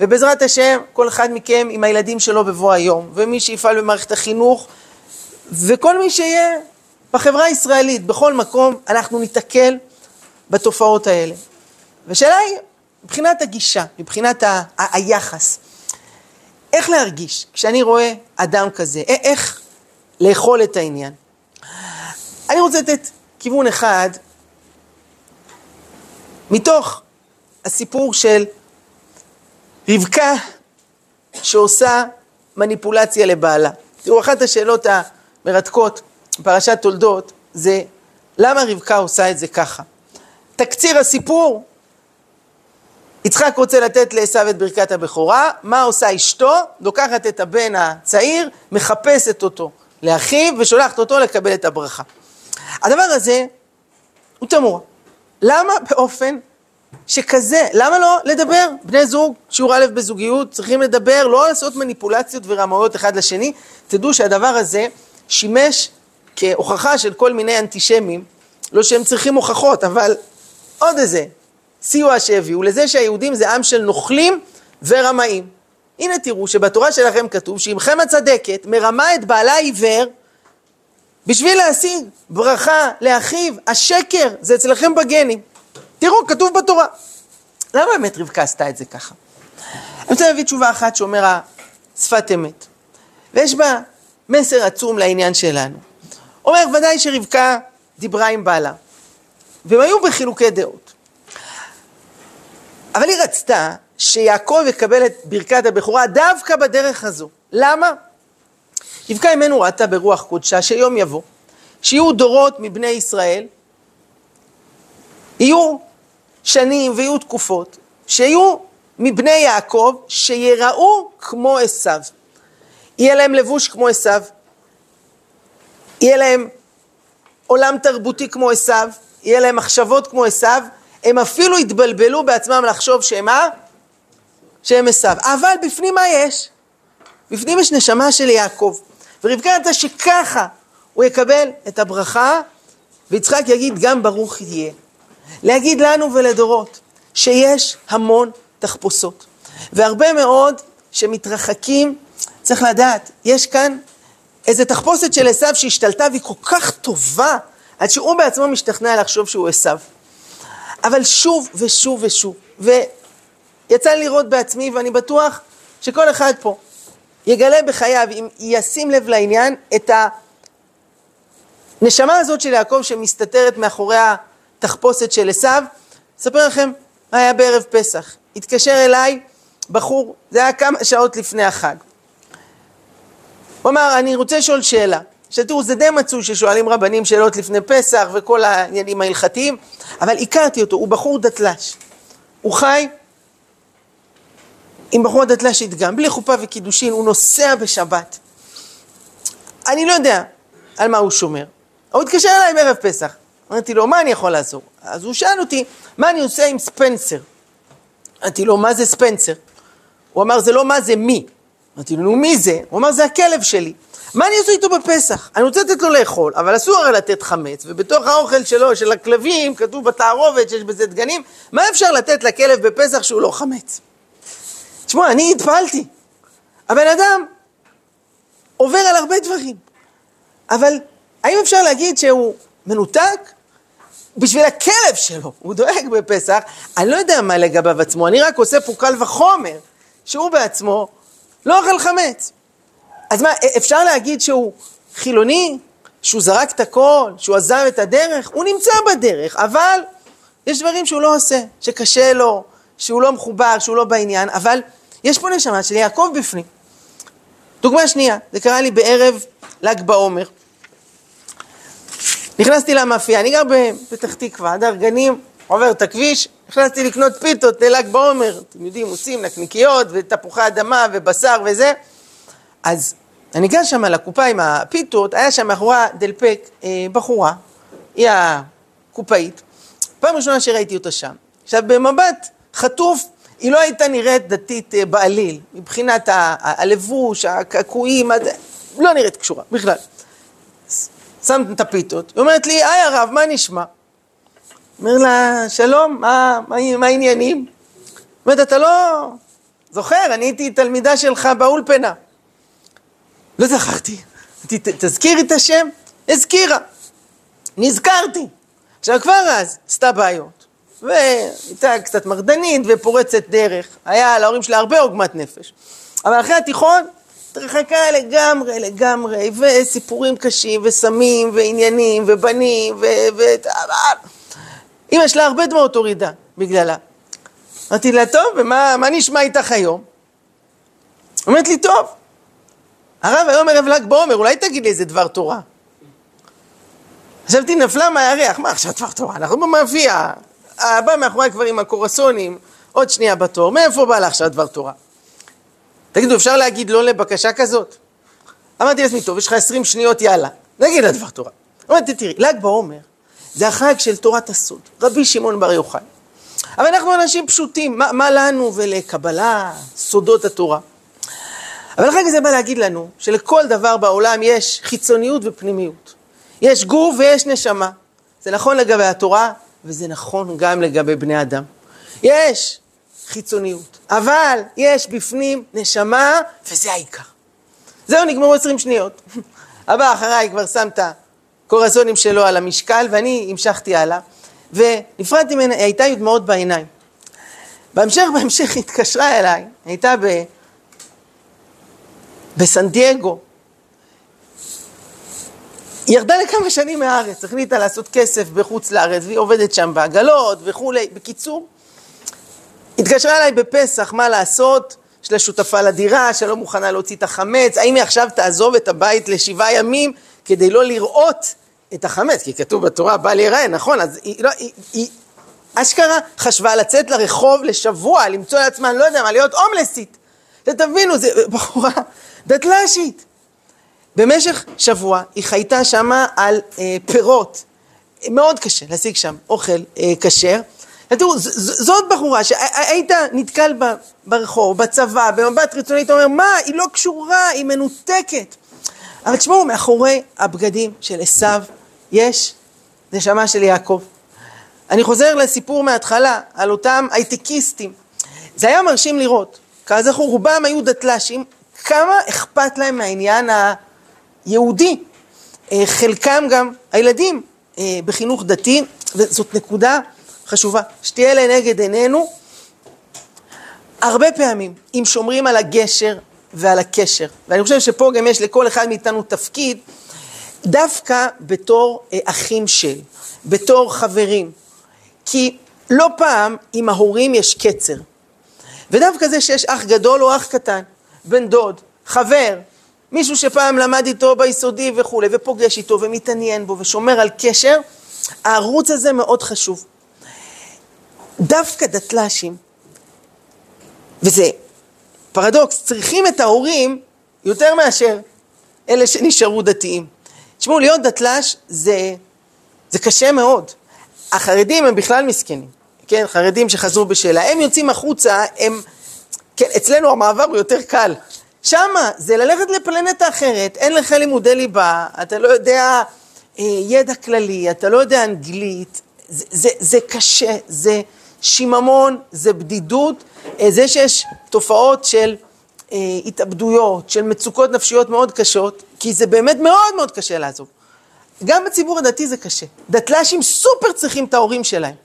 ובעזרת השם, כל אחד מכם עם הילדים שלו בבוא היום, ומי שיפעל במערכת החינוך, וכל מי שיהיה בחברה הישראלית, בכל מקום, אנחנו ניתקל בתופעות האלה. והשאלה היא, מבחינת הגישה, מבחינת ה- ה- היחס, איך להרגיש כשאני רואה אדם כזה, איך לאכול את העניין. אני רוצה לתת כיוון אחד מתוך הסיפור של רבקה שעושה מניפולציה לבעלה. תראו, אחת השאלות המרתקות בפרשת תולדות זה למה רבקה עושה את זה ככה. תקציר הסיפור, יצחק רוצה לתת לעשו את ברכת הבכורה, מה עושה אשתו? לוקחת את הבן הצעיר, מחפשת אותו לאחיו ושולחת אותו לקבל את הברכה. הדבר הזה הוא תמוה. למה באופן שכזה, למה לא לדבר? בני זוג, שיעור א' בזוגיות, צריכים לדבר, לא לעשות מניפולציות ורמאויות אחד לשני. תדעו שהדבר הזה שימש כהוכחה של כל מיני אנטישמים, לא שהם צריכים הוכחות, אבל עוד איזה סיוע שהביאו לזה שהיהודים זה עם של נוכלים ורמאים. הנה תראו שבתורה שלכם כתוב שאמכם הצדקת מרמה את בעלה העיוור בשביל להשיג ברכה לאחיו, השקר זה אצלכם בגנים. תראו, כתוב בתורה. למה באמת רבקה עשתה את זה ככה? אני רוצה להביא תשובה אחת שאומר שפת אמת, ויש בה מסר עצום לעניין שלנו. אומר, ודאי שרבקה דיברה עם בעלה, והם היו בחילוקי דעות. אבל היא רצתה שיעקב יקבל את ברכת הבכורה דווקא בדרך הזו. למה? רבקה אמנו ראתה ברוח קודשה שיום יבוא, שיהיו דורות מבני ישראל, יהיו שנים ויהיו תקופות, שיהיו מבני יעקב שיראו כמו עשו. יהיה להם לבוש כמו עשו, יהיה להם עולם תרבותי כמו עשו, יהיה להם מחשבות כמו עשו, הם אפילו התבלבלו בעצמם לחשוב שהם מה? שהם עשו. אבל בפנים מה יש? בפנים יש נשמה של יעקב. ורבקה רצתה שככה הוא יקבל את הברכה, ויצחק יגיד גם ברוך יהיה. להגיד לנו ולדורות שיש המון תחפושות, והרבה מאוד שמתרחקים, צריך לדעת, יש כאן איזה תחפושת של עשו שהשתלטה והיא כל כך טובה, עד שהוא בעצמו משתכנע לחשוב שהוא עשו. אבל שוב ושוב ושוב, ויצא לי לראות בעצמי, ואני בטוח שכל אחד פה יגלה בחייו, אם ישים לב לעניין, את הנשמה הזאת של יעקב שמסתתרת מאחורי התחפושת של עשיו. אספר לכם מה היה בערב פסח. התקשר אליי בחור, זה היה כמה שעות לפני החג. הוא אמר, אני רוצה לשאול שאלה. עכשיו תראו, זה די מצוי ששואלים רבנים שאלות לפני פסח וכל העניינים ההלכתיים, אבל הכרתי אותו, הוא בחור דתל"ש. הוא חי עם בחור דתל"שית גם, בלי חופה וקידושין, הוא נוסע בשבת. אני לא יודע על מה הוא שומר. הוא התקשר אליי בערב פסח. אמרתי לו, מה אני יכול לעזור? אז הוא שאל אותי, מה אני עושה עם ספנסר? אמרתי לו, מה זה ספנסר? הוא אמר, זה לא מה זה מי. אמרתי לו, נו, מי זה? הוא אמר, זה הכלב שלי. מה אני עושה איתו בפסח? אני רוצה לתת לו לאכול, אבל אסור הרי לתת חמץ, ובתוך האוכל שלו, של הכלבים, כתוב בתערובת שיש בזה דגנים, מה אפשר לתת לכלב בפסח שהוא לא חמץ? תשמעו, אני התפעלתי. הבן אדם עובר על הרבה דברים, אבל האם אפשר להגיד שהוא מנותק? בשביל הכלב שלו, הוא דואג בפסח, אני לא יודע מה לגביו עצמו, אני רק עושה פה קל וחומר, שהוא בעצמו לא אוכל חמץ. אז מה, אפשר להגיד שהוא חילוני? שהוא זרק את הכל? שהוא עזב את הדרך? הוא נמצא בדרך, אבל יש דברים שהוא לא עושה, שקשה לו, שהוא לא מחובר, שהוא לא בעניין, אבל יש פה נשמה של יעקב בפנים. דוגמה שנייה, זה קרה לי בערב ל"ג בעומר. נכנסתי למאפייה, אני גר בפתח תקווה, הדר גנים, עובר את הכביש, נכנסתי לקנות פיתות לל"ג בעומר, אתם יודעים, עושים נקניקיות ותפוחי אדמה ובשר וזה. אז אני ניגש שם לקופה עם הפיתות, היה שם מאחורה דלפק אה, בחורה, היא הקופאית, פעם ראשונה שראיתי אותה שם. עכשיו במבט חטוף, היא לא הייתה נראית דתית אה, בעליל, מבחינת הלבוש, הקעקועים, לא נראית קשורה בכלל. שמת את הפיתות, היא אומרת לי, היי הרב, מה נשמע? אומר לה, שלום, מה, מה, מה העניינים? אומרת, אתה לא זוכר, אני הייתי תלמידה שלך באולפנה. לא זכרתי. תזכירי את השם? הזכירה. נזכרתי. עכשיו כבר אז עשתה בעיות. והייתה קצת מרדנית ופורצת דרך. היה להורים שלה הרבה עוגמת נפש. אבל אחרי התיכון, התרחקה לגמרי, לגמרי, וסיפורים קשים, וסמים, ועניינים, ובנים, ו... ו... אמא שלה הרבה דמעות הורידה בגללה. אמרתי לה, טוב, ומה נשמע איתך היום? אומרת לי, טוב. הרב היום ערב ל"ג בעומר, אולי תגיד לי איזה דבר תורה. חשבתי, נפלה מהירח, מה עכשיו דבר תורה? אנחנו במאפייה. הבא מאחורי כבר עם הקורסונים, עוד שנייה בתור, מאיפה בא לה עכשיו דבר תורה? תגידו, אפשר להגיד לא לבקשה כזאת? אמרתי לעצמי, טוב, יש לך עשרים שניות, יאללה, נגיד לה דבר תורה. אמרתי, תראי, ל"ג בעומר זה החג של תורת הסוד, רבי שמעון בר יוחאי. אבל אנחנו אנשים פשוטים, מה, מה לנו ולקבלה, סודות התורה? אבל החג הזה בא להגיד לנו שלכל דבר בעולם יש חיצוניות ופנימיות. יש גוף ויש נשמה. זה נכון לגבי התורה, וזה נכון גם לגבי בני אדם. יש חיצוניות, אבל יש בפנים נשמה, וזה העיקר. זהו, נגמרו עשרים שניות. הבא אחריי כבר שם את הקורסונים שלו על המשקל, ואני המשכתי הלאה, ונפרדתי ממנה, הייתה עם דמעות בעיניים. בהמשך, בהמשך התקשרה אליי, הייתה ב... בסן דייגו. היא ירדה לכמה שנים מהארץ, החליטה לעשות כסף בחוץ לארץ, והיא עובדת שם בעגלות וכולי. בקיצור, התקשרה אליי בפסח, מה לעשות? יש לה שותפה לדירה, שלא מוכנה להוציא את החמץ, האם היא עכשיו תעזוב את הבית לשבעה ימים כדי לא לראות את החמץ? כי כתוב בתורה, בא להיראה, נכון? אז היא, לא, היא, היא אשכרה חשבה לצאת לרחוב לשבוע, למצוא לעצמה, לא יודע מה, להיות הומלסית. תבינו, זה בחורה דתל"שית. במשך שבוע היא חייתה שמה על אה, פירות. מאוד קשה להשיג שם אוכל אה, כשר. אה, תראו, זאת בחורה שהיית נתקל בה ברחוב, בצבא, במבט רצוני, היית אומר, מה, היא לא קשורה, היא מנותקת. אבל תשמעו, מאחורי הבגדים של עשיו יש נשמה של יעקב. אני חוזר לסיפור מההתחלה, על אותם הייטקיסטים. זה היה מרשים לראות. כזכור, רובם היו דתל"שים, כמה אכפת להם מהעניין היהודי. אה, חלקם גם הילדים אה, בחינוך דתי, וזאת נקודה חשובה, שתהיה לנגד עינינו. הרבה פעמים, אם שומרים על הגשר ועל הקשר, ואני חושב שפה גם יש לכל אחד מאיתנו תפקיד, דווקא בתור אה, אחים של, בתור חברים, כי לא פעם עם ההורים יש קצר. ודווקא זה שיש אח גדול או אח קטן, בן דוד, חבר, מישהו שפעם למד איתו ביסודי וכולי, ופוגש איתו ומתעניין בו ושומר על קשר, הערוץ הזה מאוד חשוב. דווקא דתל"שים, וזה פרדוקס, צריכים את ההורים יותר מאשר אלה שנשארו דתיים. תשמעו, להיות דתל"ש זה, זה קשה מאוד. החרדים הם בכלל מסכנים, כן? חרדים שחזרו בשאלה. הם יוצאים החוצה, הם... כן, אצלנו המעבר הוא יותר קל. שמה, זה ללכת לפלנטה אחרת, אין לך לימודי ליבה, אתה לא יודע אה, ידע כללי, אתה לא יודע אנגלית, זה, זה, זה קשה, זה שיממון, זה בדידות, אה, זה שיש תופעות של אה, התאבדויות, של מצוקות נפשיות מאוד קשות, כי זה באמת מאוד מאוד קשה לעזוב. גם בציבור הדתי זה קשה. דתל"שים סופר צריכים את ההורים שלהם.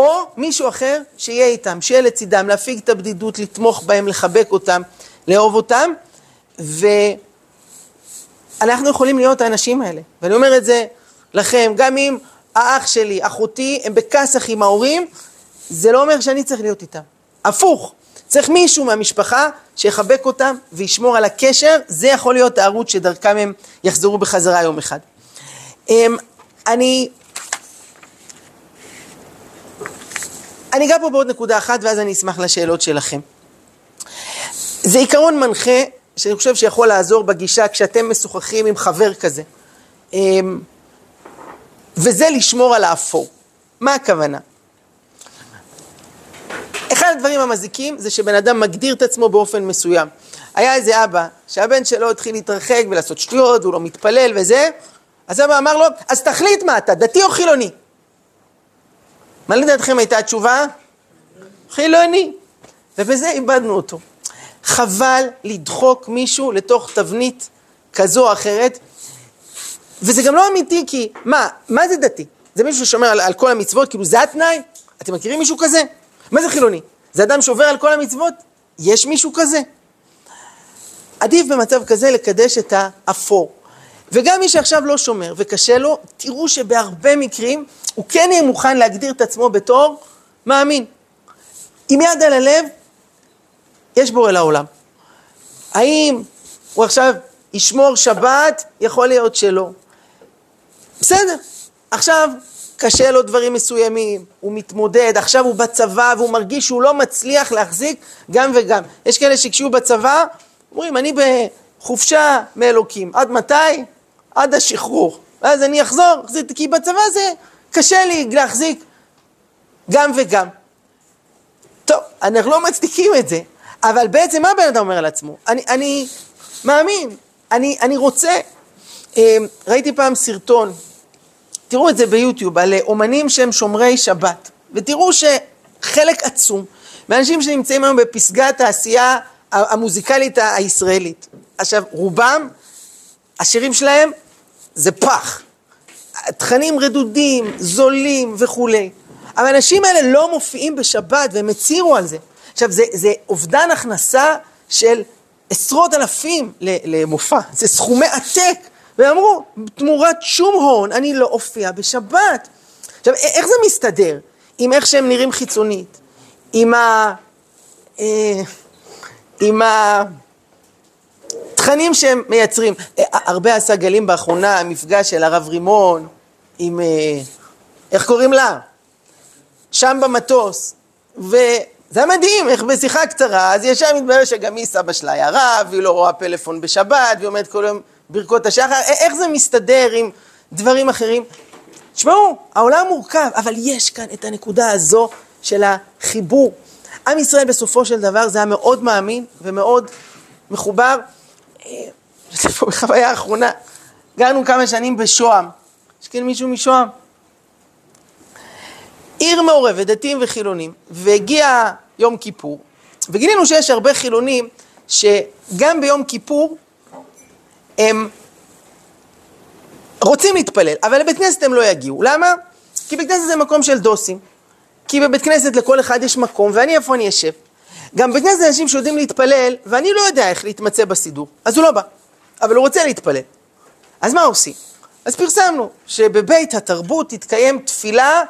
או מישהו אחר שיהיה איתם, שיהיה לצידם, להפיג את הבדידות, לתמוך בהם, לחבק אותם, לאהוב אותם, ואנחנו יכולים להיות האנשים האלה. ואני אומר את זה לכם, גם אם האח שלי, אחותי, הם בכסח עם ההורים, זה לא אומר שאני צריך להיות איתם. הפוך, צריך מישהו מהמשפחה שיחבק אותם וישמור על הקשר, זה יכול להיות הערוץ שדרכם הם יחזרו בחזרה יום אחד. אמ, אני... אני אגע פה בעוד נקודה אחת ואז אני אשמח לשאלות שלכם. זה עיקרון מנחה שאני חושב שיכול לעזור בגישה כשאתם משוחחים עם חבר כזה. אמ, וזה לשמור על האפור. מה הכוונה? אחד הדברים המזיקים זה שבן אדם מגדיר את עצמו באופן מסוים. היה איזה אבא שהבן שלו התחיל להתרחק ולעשות שטויות והוא לא מתפלל וזה, אז אבא אמר לו, אז תחליט מה אתה, דתי או חילוני? מה לדעתכם הייתה התשובה? חילוני. ובזה איבדנו אותו. חבל לדחוק מישהו לתוך תבנית כזו או אחרת, וזה גם לא אמיתי כי, מה, מה זה דתי? זה מישהו ששומר על, על כל המצוות, כאילו זה התנאי? אתם מכירים מישהו כזה? מה זה חילוני? זה אדם שעובר על כל המצוות? יש מישהו כזה? עדיף במצב כזה לקדש את האפור. וגם מי שעכשיו לא שומר וקשה לו, תראו שבהרבה מקרים הוא כן יהיה מוכן להגדיר את עצמו בתור מאמין. עם יד על הלב, יש בורא לעולם. האם הוא עכשיו ישמור שבת? יכול להיות שלא. בסדר. עכשיו, קשה לו דברים מסוימים, הוא מתמודד, עכשיו הוא בצבא והוא מרגיש שהוא לא מצליח להחזיק גם וגם. יש כאלה שכשהוא בצבא, אומרים, אני בחופשה מאלוקים. עד מתי? עד השחרור. ואז אני אחזור, כי בצבא זה קשה לי להחזיק גם וגם. טוב, אנחנו לא מצדיקים את זה, אבל בעצם מה בן אדם אומר על עצמו? אני, אני מאמין, אני, אני רוצה, אה, ראיתי פעם סרטון, תראו את זה ביוטיוב, על אומנים שהם שומרי שבת, ותראו שחלק עצום מאנשים שנמצאים היום בפסגת העשייה המוזיקלית הישראלית. עכשיו, רובם, השירים שלהם זה פח. תכנים רדודים, זולים וכולי. אבל האנשים האלה לא מופיעים בשבת והם הצהירו על זה. עכשיו, זה, זה אובדן הכנסה של עשרות אלפים למופע, זה סכומי עתק. ואמרו, תמורת שום הון אני לא אופיע בשבת. עכשיו, איך זה מסתדר עם איך שהם נראים חיצונית? עם ה... אה, עם התכנים שהם מייצרים. אה, הרבה עשה גלים באחרונה, המפגש של הרב רימון עם, אה, איך קוראים לה? שם במטוס. וזה מדהים, איך בשיחה קצרה, אז ישר מתברר שגם היא סבא שלה היה רב, והיא לא רואה פלאפון בשבת, והיא אומרת כל יום ברכות השחר, איך זה מסתדר עם דברים אחרים? תשמעו, העולם מורכב, אבל יש כאן את הנקודה הזו של החיבור. עם ישראל בסופו של דבר זה היה מאוד מאמין ומאוד מחובר. אה, זה פה בחוויה האחרונה. גרנו כמה שנים בשוהם. יש כאן מישהו משוהם? עיר מעורבת, דתיים וחילונים, והגיע יום כיפור, וגילינו שיש הרבה חילונים שגם ביום כיפור הם רוצים להתפלל, אבל לבית כנסת הם לא יגיעו. למה? כי בית כנסת זה מקום של דוסים. כי בבית כנסת לכל אחד יש מקום, ואני איפה אני אשב. גם כנסת זה אנשים שיודעים להתפלל, ואני לא יודע איך להתמצא בסידור, אז הוא לא בא, אבל הוא רוצה להתפלל. אז מה עושים? אז פרסמנו שבבית התרבות תתקיים תפילה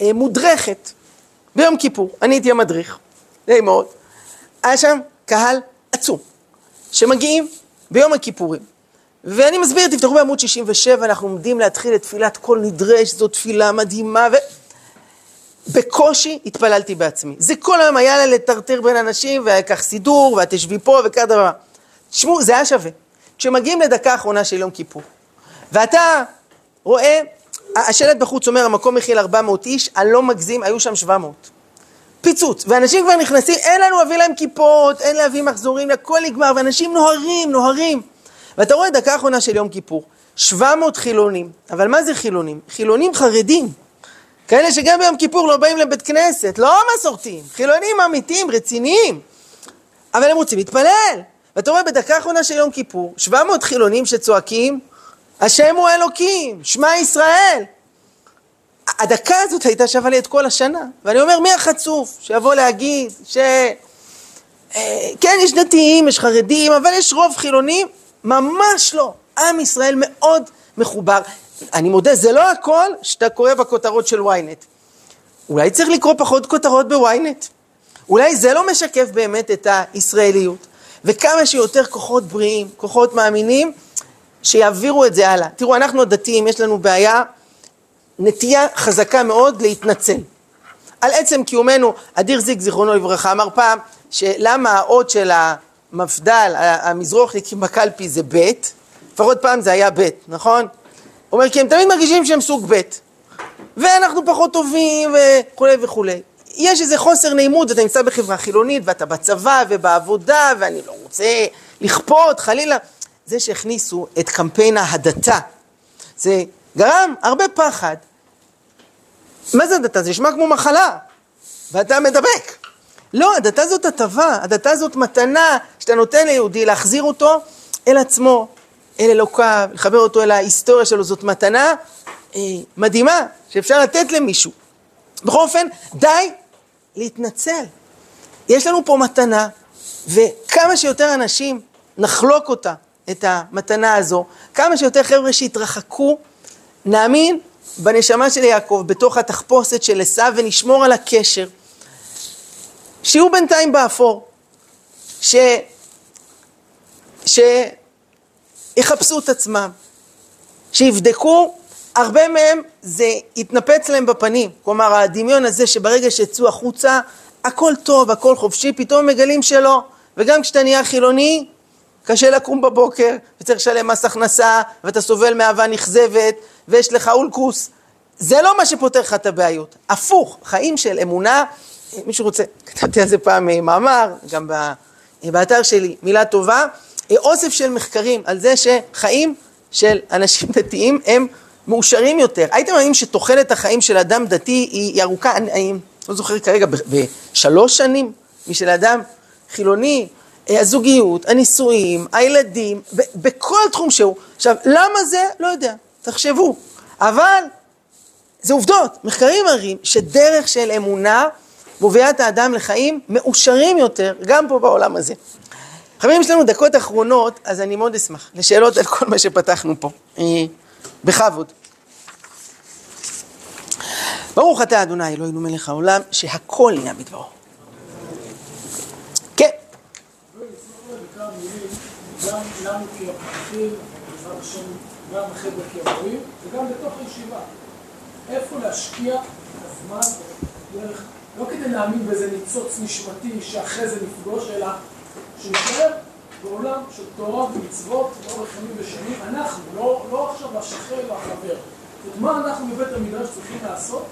אה, מודרכת ביום כיפור. אני הייתי המדריך, די מאוד. היה שם קהל עצום, שמגיעים ביום הכיפורים. ואני מסביר, תפתחו בעמוד 67, אנחנו עומדים להתחיל את תפילת כל נדרש, זו תפילה מדהימה, ובקושי התפללתי בעצמי. זה כל היום היה לה לטרטר בין אנשים, והיה כך סידור, ואת תשבי פה, וכך דבר. תשמעו, זה היה שווה. כשמגיעים לדקה האחרונה של יום כיפור, ואתה רואה, השלט בחוץ אומר, המקום מכיל 400 איש, אני לא מגזים, היו שם 700. פיצוץ, ואנשים כבר נכנסים, אין לנו להביא להם כיפות, אין להביא מחזורים, הכל נגמר, ואנשים נוהרים, נוהרים. ואתה רואה דקה אחרונה של יום כיפור, 700 חילונים, אבל מה זה חילונים? חילונים חרדים. כאלה שגם ביום כיפור לא באים לבית כנסת, לא מסורתיים, חילונים אמיתיים, רציניים. אבל הם רוצים להתפלל. ואתה רואה בדקה האחרונה של יום כיפור, 700 חילונים שצועקים, השם הוא אלוקים, שמע ישראל. הדקה הזאת הייתה שווה לי את כל השנה. ואני אומר, מי החצוף שיבוא להגיד ש... אה, כן, יש דתיים, יש חרדים, אבל יש רוב חילונים? ממש לא. עם ישראל מאוד מחובר. אני מודה, זה לא הכל שאתה קורא בכותרות של ynet. אולי צריך לקרוא פחות כותרות בוויינט. אולי זה לא משקף באמת את הישראליות. וכמה שיותר כוחות בריאים, כוחות מאמינים, שיעבירו את זה הלאה. תראו, אנחנו הדתיים, יש לנו בעיה, נטייה חזקה מאוד להתנצל. על עצם קיומנו, אדיר זיק, זיכרונו לברכה, אמר פעם, שלמה האות של המפד"ל, המזרוחניקים בקלפי זה ב', לפחות פעם זה היה ב', נכון? אומר, כי הם תמיד מרגישים שהם סוג ב', ואנחנו פחות טובים וכולי וכולי. יש איזה חוסר נעימות, אתה נמצא בחברה חילונית, ואתה בצבא ובעבודה, ואני לא רוצה לכפות, חלילה. זה שהכניסו את קמפיין ההדתה, זה גרם הרבה פחד. מה זה הדתה? זה נשמע כמו מחלה, ואתה מדבק. לא, הדתה זאת הטבה, הדתה זאת מתנה שאתה נותן ליהודי להחזיר אותו אל עצמו, אל אלוקיו, לחבר אותו אל ההיסטוריה שלו, זאת מתנה אה, מדהימה שאפשר לתת למישהו. בכל אופן, די להתנצל. יש לנו פה מתנה, וכמה שיותר אנשים נחלוק אותה, את המתנה הזו, כמה שיותר חבר'ה שיתרחקו, נאמין בנשמה של יעקב, בתוך התחפושת של עשיו, ונשמור על הקשר. שיהיו בינתיים באפור, ש... שיחפשו את עצמם, שיבדקו, הרבה מהם זה יתנפץ להם בפנים. כלומר, הדמיון הזה שברגע שיצאו החוצה, הכל טוב, הכל חופשי, פתאום מגלים שלא. וגם כשאתה נהיה חילוני, קשה לקום בבוקר, וצריך לשלם מס הכנסה, ואתה סובל מאהבה נכזבת, ויש לך אולקוס. זה לא מה שפותר לך את הבעיות. הפוך, חיים של אמונה, מישהו רוצה, כתבתי על זה פעם אה, מאמר, גם באתר שלי, מילה טובה, אוסף של מחקרים על זה שחיים של אנשים דתיים הם מאושרים יותר. הייתם מאמינים שתוחלת החיים של אדם דתי היא ארוכה, אני, אני לא זוכר כרגע, בשלוש שנים משל אדם חילוני, אה, הזוגיות, הנישואים, הילדים, בכל תחום שהוא. עכשיו, למה זה? לא יודע, תחשבו. אבל זה עובדות, מחקרים מראים שדרך של אמונה מובילה את האדם לחיים מאושרים יותר, גם פה בעולם הזה. חברים, יש לנו דקות אחרונות, אז אני מאוד אשמח לשאלות על כל מה שפתחנו פה. אה, בכבוד. ברוך אתה אדוני אלוהינו מלך העולם, שהכל נהיה בדברו. כן. גם החבר'ה כמורים, וגם בתוך הישיבה. איפה להשקיע את הזמן לא כדי להאמין באיזה ניצוץ נשמתי שאחרי זה נפגוש, אלא שנשאר בעולם של תורה ומצוות לאורך ימים ושנים, אנחנו, לא, לא עכשיו השכן או החבר. זאת מה אנחנו בבית המדרש צריכים לעשות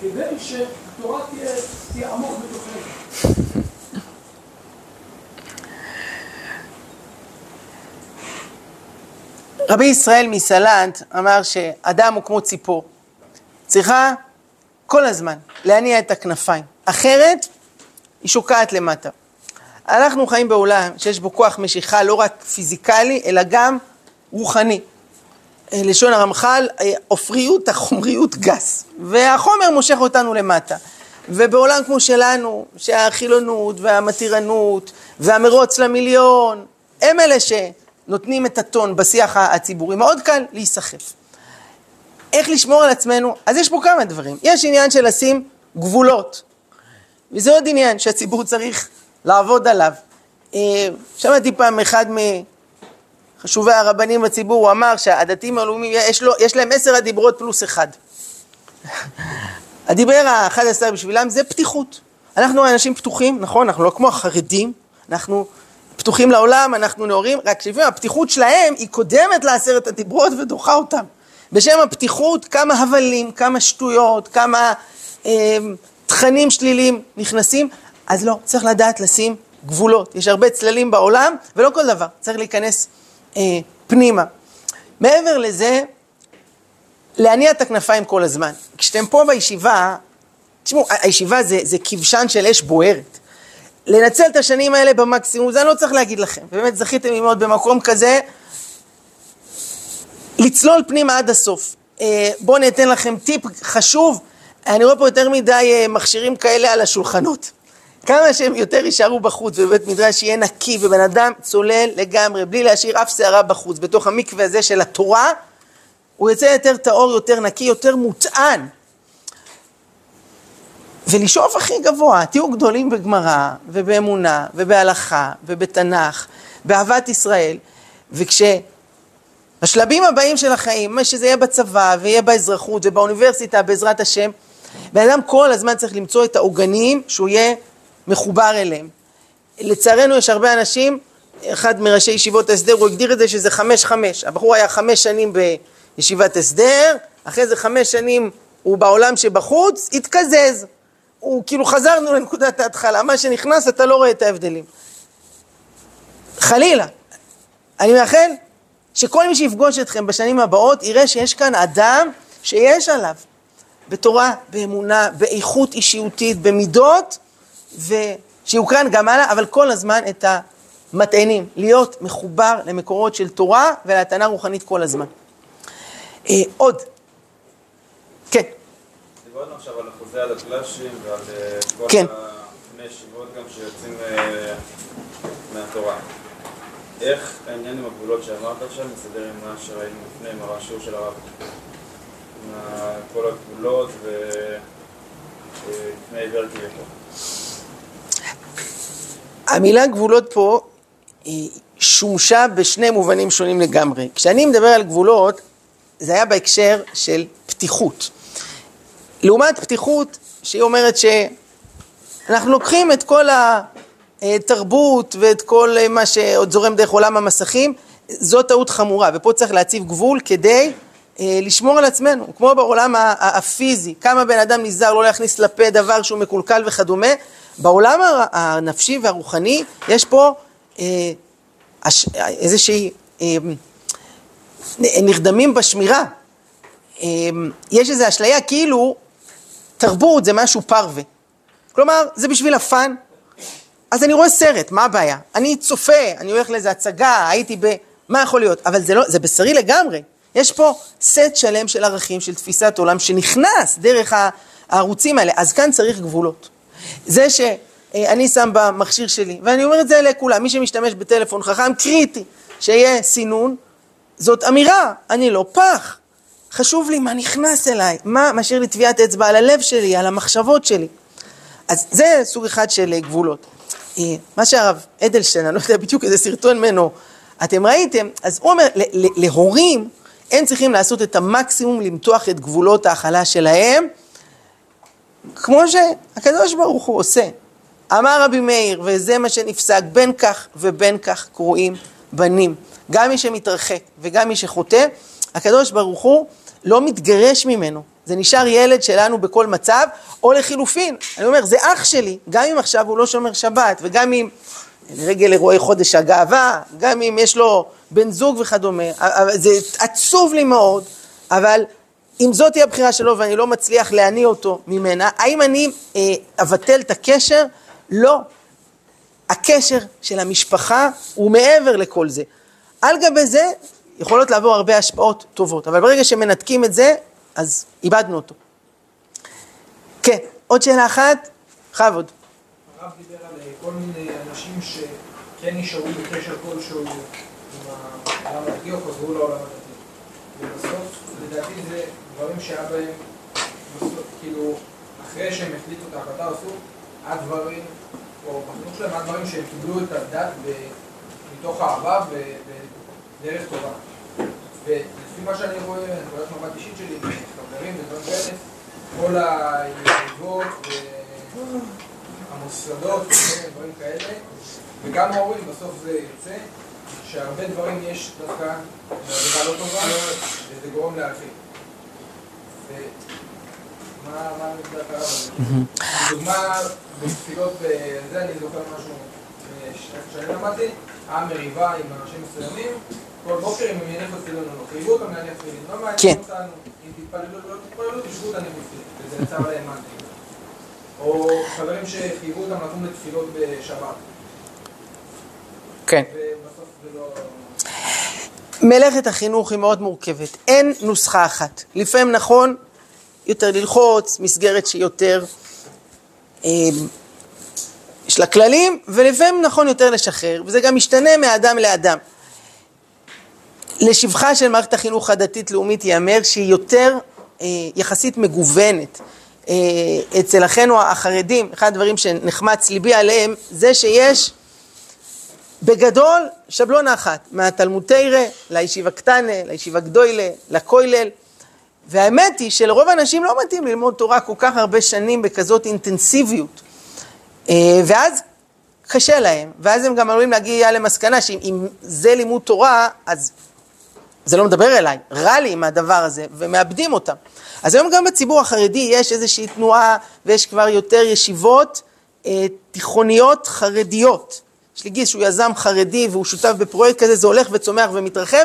כדי שהתורה תהיה, תהיה עמוק בתוכנו. רבי ישראל מסלנט אמר שאדם הוא כמו ציפור. צריכה כל הזמן להניע את הכנפיים, אחרת היא שוקעת למטה. אנחנו חיים בעולם שיש בו כוח משיכה לא רק פיזיקלי, אלא גם רוחני. אה, לשון הרמח"ל, עופריות, החומריות גס, והחומר מושך אותנו למטה. ובעולם כמו שלנו, שהחילונות והמתירנות והמרוץ למיליון, הם אלה שנותנים את הטון בשיח הציבורי, מאוד קל להיסחף. איך לשמור על עצמנו? אז יש פה כמה דברים. יש עניין של לשים גבולות, וזה עוד עניין שהציבור צריך לעבוד עליו. אה, שמעתי פעם אחד מחשובי הרבנים בציבור, הוא אמר שהדתיים הלאומיים, יש, לו, יש להם עשר הדיברות פלוס אחד. הדיבר האחד עשר בשבילם זה פתיחות. אנחנו אנשים פתוחים, נכון? אנחנו לא כמו החרדים, אנחנו פתוחים לעולם, אנחנו נאורים, רק שלפעמים הפתיחות שלהם היא קודמת לעשרת הדיברות ודוחה אותם. בשם הפתיחות כמה הבלים, כמה שטויות, כמה אה, תכנים שליליים נכנסים, אז לא, צריך לדעת לשים גבולות. יש הרבה צללים בעולם, ולא כל דבר, צריך להיכנס אה, פנימה. מעבר לזה, להניע את הכנפיים כל הזמן. כשאתם פה בישיבה, תשמעו, הישיבה זה, זה כבשן של אש בוערת. לנצל את השנים האלה במקסימום, זה אני לא צריך להגיד לכם. באמת זכיתם ללמוד במקום כזה, לצלול פנימה עד הסוף. אה, בואו אני אתן לכם טיפ חשוב, אני רואה פה יותר מדי אה, מכשירים כאלה על השולחנות. כמה שהם יותר יישארו בחוץ ובבית מדרש יהיה נקי ובן אדם צולל לגמרי, בלי להשאיר אף שערה בחוץ, בתוך המקווה הזה של התורה, הוא יוצא יותר טהור, יותר נקי, יותר מוטען. ולשאוף הכי גבוה, תהיו גדולים בגמרא ובאמונה ובהלכה ובתנ"ך, באהבת ישראל, וכשהשלבים הבאים של החיים, מה שזה יהיה בצבא ויהיה באזרחות ובאוניברסיטה בעזרת השם, בן אדם כל הזמן צריך למצוא את העוגנים שהוא יהיה מחובר אליהם. לצערנו יש הרבה אנשים, אחד מראשי ישיבות ההסדר, הוא הגדיר את זה שזה חמש חמש. הבחור היה חמש שנים בישיבת הסדר, אחרי זה חמש שנים הוא בעולם שבחוץ, התקזז. הוא כאילו חזרנו לנקודת ההתחלה, מה שנכנס אתה לא רואה את ההבדלים. חלילה. אני מאחל שכל מי שיפגוש אתכם בשנים הבאות יראה שיש כאן אדם שיש עליו בתורה, באמונה, באיכות אישיותית, במידות, ושיוקרן גם הלאה, אבל כל הזמן את המטענים, להיות מחובר למקורות של תורה ולהתנה רוחנית כל הזמן. אה, עוד. כן. דיברנו עכשיו על אחוזי הדקל"שים ועל אה, כל כן. הבני ישיבות גם שיוצאים אה, מהתורה. איך העניין עם הגבולות שאמרת עכשיו מסתדר עם מה שראינו לפני, עם השיעור של הרב? עם כל הגבולות ולפני עיוור כביכול. המילה גבולות פה היא שומשה בשני מובנים שונים לגמרי. כשאני מדבר על גבולות, זה היה בהקשר של פתיחות. לעומת פתיחות, שהיא אומרת שאנחנו לוקחים את כל התרבות ואת כל מה שעוד זורם דרך עולם המסכים, זו טעות חמורה, ופה צריך להציב גבול כדי אה, לשמור על עצמנו, כמו בעולם הפיזי, כמה בן אדם נזהר לא להכניס לפה דבר שהוא מקולקל וכדומה, בעולם הנפשי והרוחני יש פה אה, הש- איזושהי, אה, נרדמים בשמירה, אה, יש איזו אשליה כאילו תרבות זה משהו פרווה. כלומר, זה בשביל הפאן. אז אני רואה סרט, מה הבעיה? אני צופה, אני הולך לאיזה הצגה, הייתי ב... מה יכול להיות? אבל זה, לא, זה בשרי לגמרי. יש פה סט שלם של ערכים, של תפיסת עולם, שנכנס דרך הערוצים האלה. אז כאן צריך גבולות. זה שאני שם במכשיר שלי, ואני אומר את זה לכולם, מי שמשתמש בטלפון חכם, קריטי, שיהיה סינון, זאת אמירה, אני לא פח. חשוב לי מה נכנס אליי, מה משאיר לי טביעת אצבע על הלב שלי, על המחשבות שלי. אז זה סוג אחד של אה, גבולות. אה, מה שהרב אדלשטיין, אני לא יודע בדיוק איזה סרטון ממנו אתם ראיתם, אז הוא אומר, להורים, הם צריכים לעשות את המקסימום למתוח את גבולות ההכלה שלהם, כמו שהקדוש ברוך הוא עושה. אמר רבי מאיר, וזה מה שנפסק, בין כך ובין כך קרואים בנים. גם מי שמתרחק וגם מי שחוטא, הקדוש ברוך הוא לא מתגרש ממנו. זה נשאר ילד שלנו בכל מצב, או לחילופין, אני אומר, זה אח שלי, גם אם עכשיו הוא לא שומר שבת, וגם אם לרגל אירועי חודש הגאווה, גם אם יש לו בן זוג וכדומה, זה עצוב לי מאוד, אבל אם זאת תהיה הבחירה שלו ואני לא מצליח להניא אותו ממנה, האם אני אה, אבטל את הקשר? לא. הקשר של המשפחה הוא מעבר לכל זה. על גבי זה יכולות לעבור הרבה השפעות טובות, אבל ברגע שמנתקים את זה, אז איבדנו אותו. כן, עוד שאלה אחת? בכבוד. הרב דיבר על אה, כל מיני אנשים שכן נשארו בקשר כלשהו עם העולם הדתי או חזרו לעולם הדתי. ובסוף, לדעתי זה דברים שהיה בהם, כאילו, אחרי שהם החליטו את ההחלטה עשו, הדברים, או בחינוך שלהם, הדברים שהם קיבלו את הדת מתוך אהבה ודרך טובה. ולפי מה שאני רואה, נקודת מבט אישית שלי, חברים ודברים כאלה, כל הישיבות והמוסדות וכל מיני דברים כאלה, וגם ההורים, בסוף זה יוצא, שהרבה דברים יש דווקא בעבודה לא טובה, וזה גורם להרחיב. ומה יודע קרה בזה? דוגמה, בתפילות בזה אני זוכר משהו, אה, כשאני למדתי, היה מריבה עם אנשים מסוימים, כל בוקר אם הם יניחו תפילין או לא, חייבו אותם להניח תפילין, לא מעניין כן. אותנו, אם תתפללו או לא תתפללו, תשבו תניחו תפילין, וזה יצר להם מנטי. או חברים שחייבו אותם לקום לתפילות בשבת, כן. ובסוף לא... מלאכת החינוך היא מאוד מורכבת, אין נוסחה אחת. לפעמים נכון יותר ללחוץ, מסגרת שהיא יותר, אה, יש לה כללים, ולפעמים נכון יותר לשחרר, וזה גם משתנה מאדם לאדם. לשבחה של מערכת החינוך הדתית-לאומית ייאמר שהיא יותר אה, יחסית מגוונת. אה, אצל אחינו החרדים, אחד הדברים שנחמץ ליבי עליהם, זה שיש בגדול, שבלונה אחת, מהתלמוד תרא לישיבה קטנה, לישיבה גדוילה, לכולל, והאמת היא שלרוב האנשים לא מתאים ללמוד תורה כל כך הרבה שנים בכזאת אינטנסיביות. אה, ואז קשה להם, ואז הם גם עלולים להגיע למסקנה שאם אם זה לימוד תורה, אז זה לא מדבר אליי, רע לי עם הדבר הזה, ומאבדים אותם. אז היום גם בציבור החרדי יש איזושהי תנועה, ויש כבר יותר ישיבות אה, תיכוניות חרדיות. יש לי גיס שהוא יזם חרדי והוא שותף בפרויקט כזה, זה הולך וצומח ומתרחב.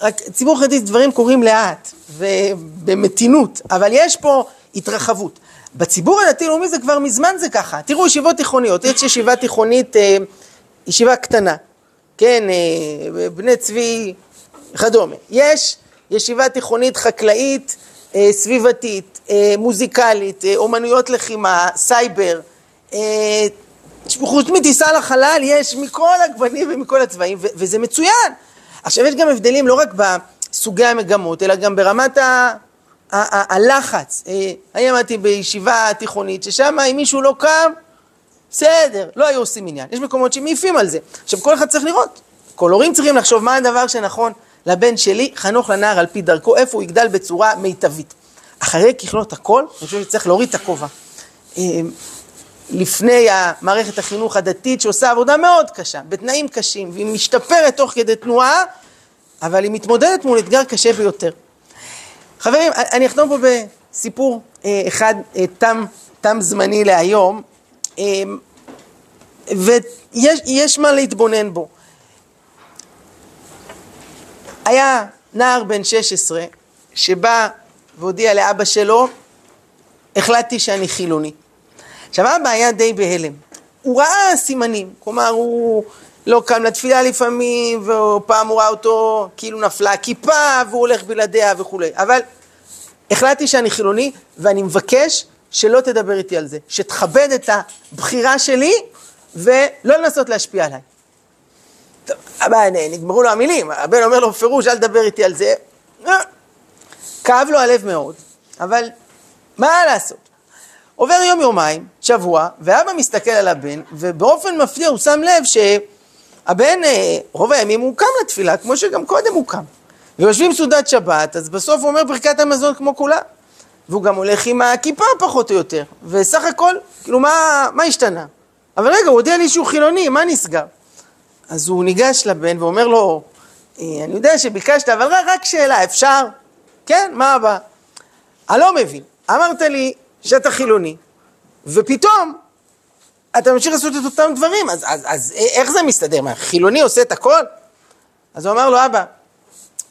רק ציבור חרדי דברים קורים לאט ובמתינות, אבל יש פה התרחבות. בציבור הדתי-לאומי זה כבר מזמן זה ככה. תראו, ישיבות תיכוניות, יש ישיבה תיכונית, אה, ישיבה קטנה, כן, אה, בני צבי וכדומה. יש ישיבה תיכונית חקלאית, אה, סביבתית, מוזיקלית, אומנויות לחימה, סייבר, חוץ מטיסה לחלל יש מכל הגוונים ומכל הצבעים, ו- וזה מצוין. עכשיו יש גם הבדלים לא רק בסוגי המגמות, אלא גם ברמת ה- ה- הלחץ. אה, אני עמדתי בישיבה תיכונית, ששם אם מישהו לא קם, בסדר, לא היו עושים עניין. יש מקומות שמעיפים על זה. עכשיו כל אחד צריך לראות. כל הורים צריכים לחשוב מה הדבר שנכון לבן שלי, חנוך לנער על פי דרכו, איפה הוא יגדל בצורה מיטבית. אחרי ככלות הכל, אני חושב שצריך להוריד את הכובע. לפני המערכת החינוך הדתית שעושה עבודה מאוד קשה, בתנאים קשים, והיא משתפרת תוך כדי תנועה, אבל היא מתמודדת מול אתגר קשה ביותר. חברים, אני אחתום פה בסיפור אה, אחד, אה, תם, תם זמני להיום, אה, ויש יש מה להתבונן בו. היה נער בן 16 שבא והודיע לאבא שלו, החלטתי שאני חילוני. עכשיו אבא היה די בהלם, הוא ראה סימנים, כלומר הוא לא קם לתפילה לפעמים, ופעם הוא ראה אותו כאילו נפלה הכיפה והוא הולך בלעדיה וכולי, אבל החלטתי שאני חילוני ואני מבקש שלא תדבר איתי על זה, שתכבד את הבחירה שלי ולא לנסות להשפיע עליי. טוב, אבל נגמרו לו המילים, הבן אומר לו בפירוש אל תדבר איתי על זה, אה, כאב לו הלב מאוד, אבל מה לעשות? עובר יום יומיים, שבוע, ואבא מסתכל על הבן, ובאופן מפתיע הוא שם לב שהבן אה, רוב הימים הוא קם לתפילה, כמו שגם קודם הוא קם. ויושבים סעודת שבת, אז בסוף הוא אומר ברכת המזון כמו כולם. והוא גם הולך עם הכיפה פחות או יותר, וסך הכל, כאילו מה, מה השתנה? אבל רגע, הוא הודיע לי שהוא חילוני, מה נסגר? אז הוא ניגש לבן ואומר לו, "אה, אני יודע שביקשת, אבל רק, רק שאלה, אפשר? כן, מה הבא? אני לא מבין, אמרת לי שאתה חילוני, ופתאום אתה ממשיך לעשות את אותם דברים, אז, אז, אז איך זה מסתדר? מה, חילוני עושה את הכל? אז הוא אמר לו, אבא,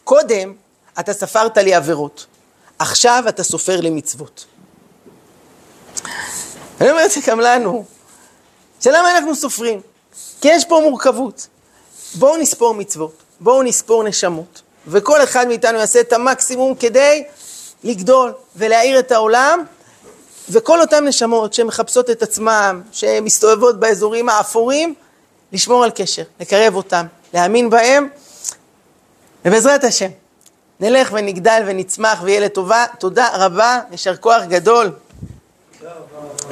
קודם אתה ספרת לי עבירות, עכשיו אתה סופר לי מצוות. אני אומר את זה גם לנו, שלמה אנחנו סופרים? כי יש פה מורכבות. בואו נספור מצוות, בואו נספור נשמות, וכל אחד מאיתנו יעשה את המקסימום כדי לגדול ולהאיר את העולם, וכל אותן נשמות שמחפשות את עצמם, שמסתובבות באזורים האפורים, לשמור על קשר, לקרב אותם, להאמין בהם, ובעזרת השם, נלך ונגדל ונצמח ויהיה לטובה. תודה רבה, יישר כוח גדול.